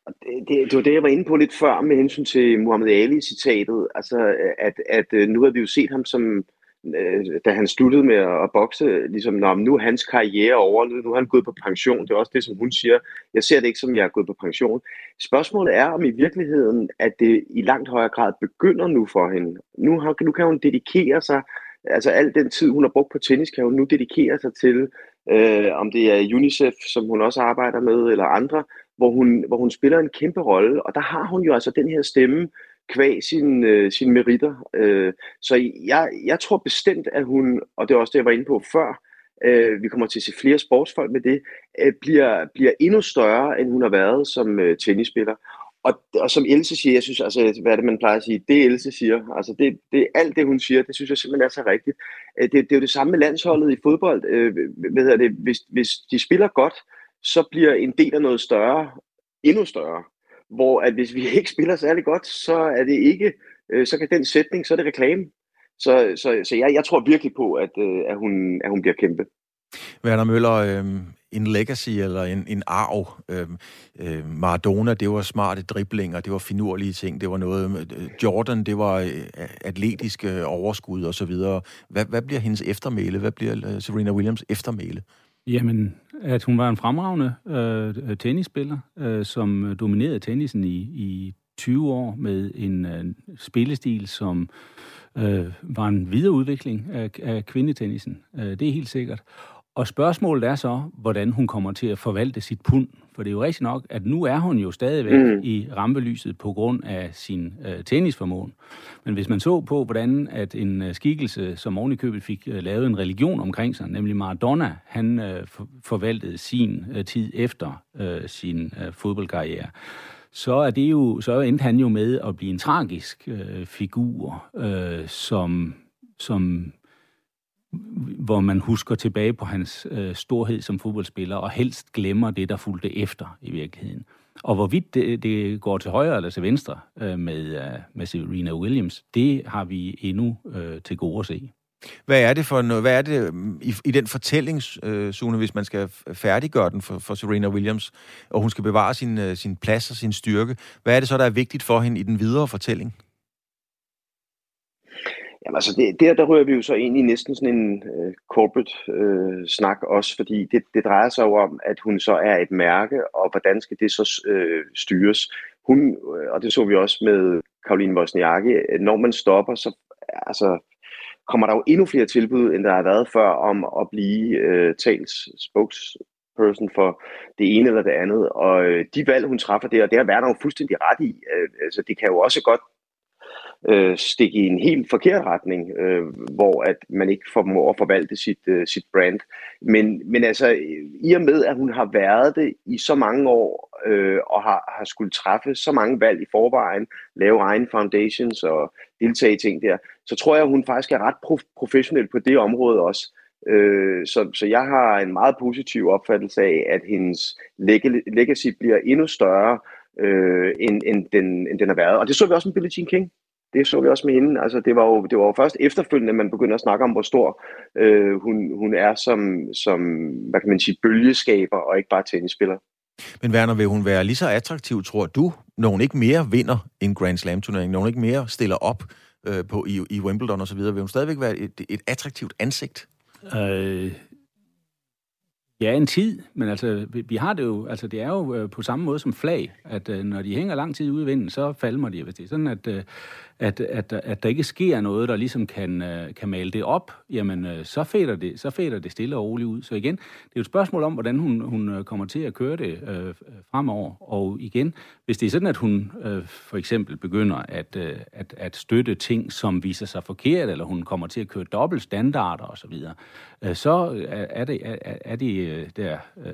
Det, det, det var det, jeg var inde på lidt før med hensyn til Muhammad Ali-citatet. Altså, at, at øh, nu har vi jo set ham som, Øh, da han sluttede med at bokse, ligesom, Nå, nu er hans karriere over, nu er han gået på pension. Det er også det, som hun siger. Jeg ser det ikke som, jeg er gået på pension. Spørgsmålet er, om i virkeligheden, at det i langt højere grad begynder nu for hende. Nu, har, nu kan hun dedikere sig, altså al den tid, hun har brugt på tennis, kan hun nu dedikere sig til, øh, om det er UNICEF, som hun også arbejder med, eller andre, hvor hun, hvor hun spiller en kæmpe rolle. Og der har hun jo altså den her stemme, kvæg øh, sine, øh, sin meritter. Øh, så jeg, jeg tror bestemt, at hun, og det er også det, jeg var inde på før, øh, vi kommer til at se flere sportsfolk med det, øh, bliver, bliver endnu større, end hun har været som øh, tennisspiller. Og, og som Else siger, jeg synes, altså, hvad er det, man plejer at sige? Det Else siger, altså det, det, alt det, hun siger, det synes jeg simpelthen er så rigtigt. Øh, det, det er jo det samme med landsholdet i fodbold. Øh, hvad hedder det? Hvis, hvis de spiller godt, så bliver en del af noget større endnu større hvor at hvis vi ikke spiller særlig godt, så er det ikke, øh, så kan den sætning, så er det reklame. Så, så, så jeg, jeg tror virkelig på, at, øh, at, hun, at hun bliver kæmpe. Werner Møller, øh, en legacy eller en, en arv. Øh, øh, Maradona, det var smarte driblinger, det var finurlige ting, det var noget... Øh, Jordan, det var øh, atletiske overskud og så videre. Hvad, hvad bliver hendes eftermæle? Hvad bliver øh, Serena Williams eftermæle? Jamen, at hun var en fremragende øh, tennisspiller, øh, som dominerede tennisen i, i 20 år med en øh, spillestil, som øh, var en videreudvikling af, af kvindetennisen. Øh, det er helt sikkert. Og spørgsmålet er så, hvordan hun kommer til at forvalte sit pund. For det er jo rigtigt nok, at nu er hun jo stadigvæk mm. i rampelyset på grund af sin øh, tennisformåen. Men hvis man så på, hvordan at en øh, skikkelse, som oven i købet fik øh, lavet en religion omkring sig, nemlig Maradona, han øh, for, forvaltede sin øh, tid efter øh, sin øh, fodboldkarriere, så er det jo, så endte han jo med at blive en tragisk øh, figur, øh, som, som hvor man husker tilbage på hans øh, storhed som fodboldspiller, og helst glemmer det, der fulgte efter i virkeligheden. Og hvorvidt det, det går til højre eller til venstre øh, med, øh, med Serena Williams, det har vi endnu øh, til gode at se. Hvad er det for noget, hvad er det øh, i, i den fortælling, øh, Sune, hvis man skal færdiggøre den for, for Serena Williams, og hun skal bevare sin, øh, sin plads og sin styrke, hvad er det så, der er vigtigt for hende i den videre fortælling? Jamen altså, det, der, der rører vi jo så ind i næsten sådan en øh, corporate uh, snak også, fordi det, det drejer sig jo om, at hun så er et mærke, og hvordan skal det så øh, styres. Hun, øh, og det så vi også med Karoline Wozniacki, når man stopper, så altså, kommer der jo endnu flere tilbud, end der har været før, om at blive øh, tals spokesperson for det ene eller det andet. Og øh, de valg, hun træffer der, det har været jo fuldstændig ret i. Øh, altså, det kan jo også godt øh, stikke i en helt forkert retning, øh, hvor at man ikke formår at forvalte sit, øh, sit brand. Men, men altså, i og med, at hun har været det i så mange år, øh, og har, har skulle træffe så mange valg i forvejen, lave egen foundations og deltage i ting der, så tror jeg, at hun faktisk er ret prof- professionel på det område også. Øh, så, så jeg har en meget positiv opfattelse af, at hendes legacy bliver endnu større, øh, end, end, den, end den har været. Og det så vi også med Billie Jean King det så vi også med hende. Altså, det, var jo, det var jo først efterfølgende, at man begynder at snakke om, hvor stor øh, hun, hun er som, som, hvad kan man sige, bølgeskaber, og ikke bare tennisspiller. Men Werner, vil hun være lige så attraktiv, tror du, når hun ikke mere vinder en Grand Slam-turnering, når hun ikke mere stiller op øh, på, i, i Wimbledon osv., vil hun stadigvæk være et, et attraktivt ansigt? Øh, Ja, en tid, men altså, vi, vi har det jo, altså det er jo øh, på samme måde som flag, at øh, når de hænger lang tid ude i vinden, så falmer de, hvis det er sådan, at, øh, at, at, at der ikke sker noget, der ligesom kan, øh, kan male det op, jamen øh, så fader det, så fader det stille og roligt ud. Så igen, det er jo et spørgsmål om, hvordan hun, hun øh, kommer til at køre det øh, øh, fremover. Og igen, hvis det er sådan, at hun øh, for eksempel begynder at, øh, at, at støtte ting, som viser sig forkert, eller hun kommer til at køre dobbelt standarder osv., øh, så øh, er det, er, er det øh, der øh,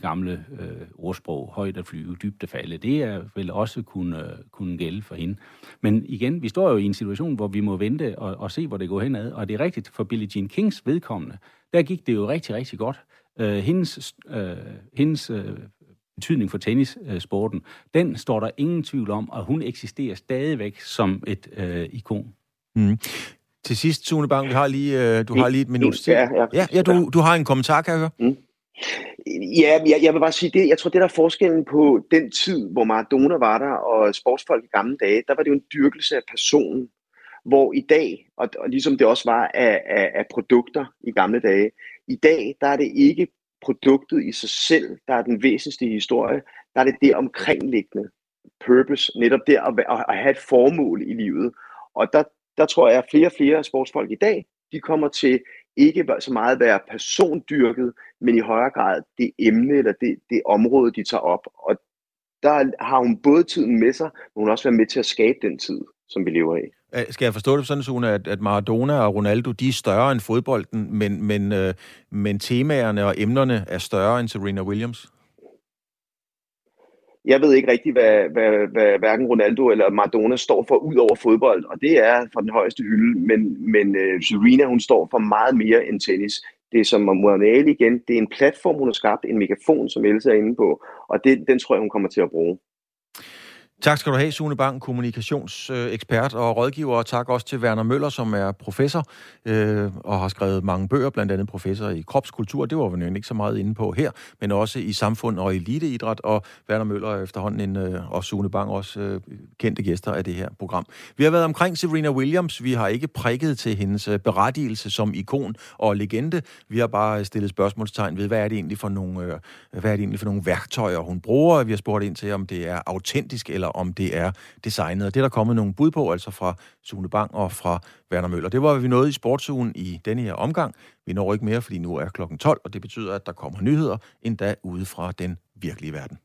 gamle øh, ordsprog, højt at flyve, dybt at falde. Det er vel også kunne, øh, kunne gælde for hende. Men igen, vi står jo i en situation, hvor vi må vente og, og se, hvor det går henad. Og det er rigtigt, for Billie Jean Kings vedkommende, der gik det jo rigtig, rigtig godt. Øh, hendes øh, hendes øh, betydning for tennissporten, den står der ingen tvivl om, og hun eksisterer stadigvæk som et øh, ikon. Mm. Til sidst, Sune Bang, vi har lige, øh, du har lige et minut til. Ja, ja, ja, ja du, du har en kommentar, kan jeg høre? Mm. Ja, jeg, jeg vil bare sige det. Jeg tror, det der er forskellen på den tid, hvor Maradona var der, og sportsfolk i gamle dage, der var det jo en dyrkelse af personen. Hvor i dag, og, og ligesom det også var af, af, af produkter i gamle dage, i dag, der er det ikke produktet i sig selv, der er den væsentligste historie, der er det det omkringliggende purpose, netop det at, at, have et formål i livet. Og der, der tror jeg, at flere og flere sportsfolk i dag, de kommer til ikke så meget være persondyrket, men i højere grad det emne eller det, det område, de tager op. Og der har hun både tiden med sig, men hun har også været med til at skabe den tid, som vi lever i. Skal jeg forstå det sådan, Sune, at, at Maradona og Ronaldo, de er større end fodbolden, men, men, øh, men temaerne og emnerne er større end Serena Williams? Jeg ved ikke rigtig, hvad, hvad, hvad hverken Ronaldo eller Maradona står for ud over fodbold, og det er fra den højeste hylde, men, men uh, Serena, hun står for meget mere end tennis. Det er som Muhammad Ali igen, det er en platform, hun har skabt, en megafon, som Elsa er inde på, og det, den tror jeg, hun kommer til at bruge. Tak skal du have, Sune Bang, kommunikationsekspert og rådgiver, og tak også til Werner Møller, som er professor øh, og har skrevet mange bøger, blandt andet professor i kropskultur. Det var vi ikke så meget inde på her, men også i samfund og eliteidræt, og Werner Møller er efterhånden en, øh, og Sune Bang også øh, kendte gæster af det her program. Vi har været omkring Serena Williams. Vi har ikke prikket til hendes øh, berettigelse som ikon og legende. Vi har bare stillet spørgsmålstegn ved, hvad er det egentlig for nogle, øh, hvad er det egentlig for nogle værktøjer, hun bruger. Vi har spurgt ind til, om det er autentisk eller om det er designet. Og det er der kommet nogle bud på, altså fra Sune Bang og fra Werner Møller. Det var vi nåede i sportsugen i denne her omgang. Vi når ikke mere, fordi nu er klokken 12, og det betyder, at der kommer nyheder endda ude fra den virkelige verden.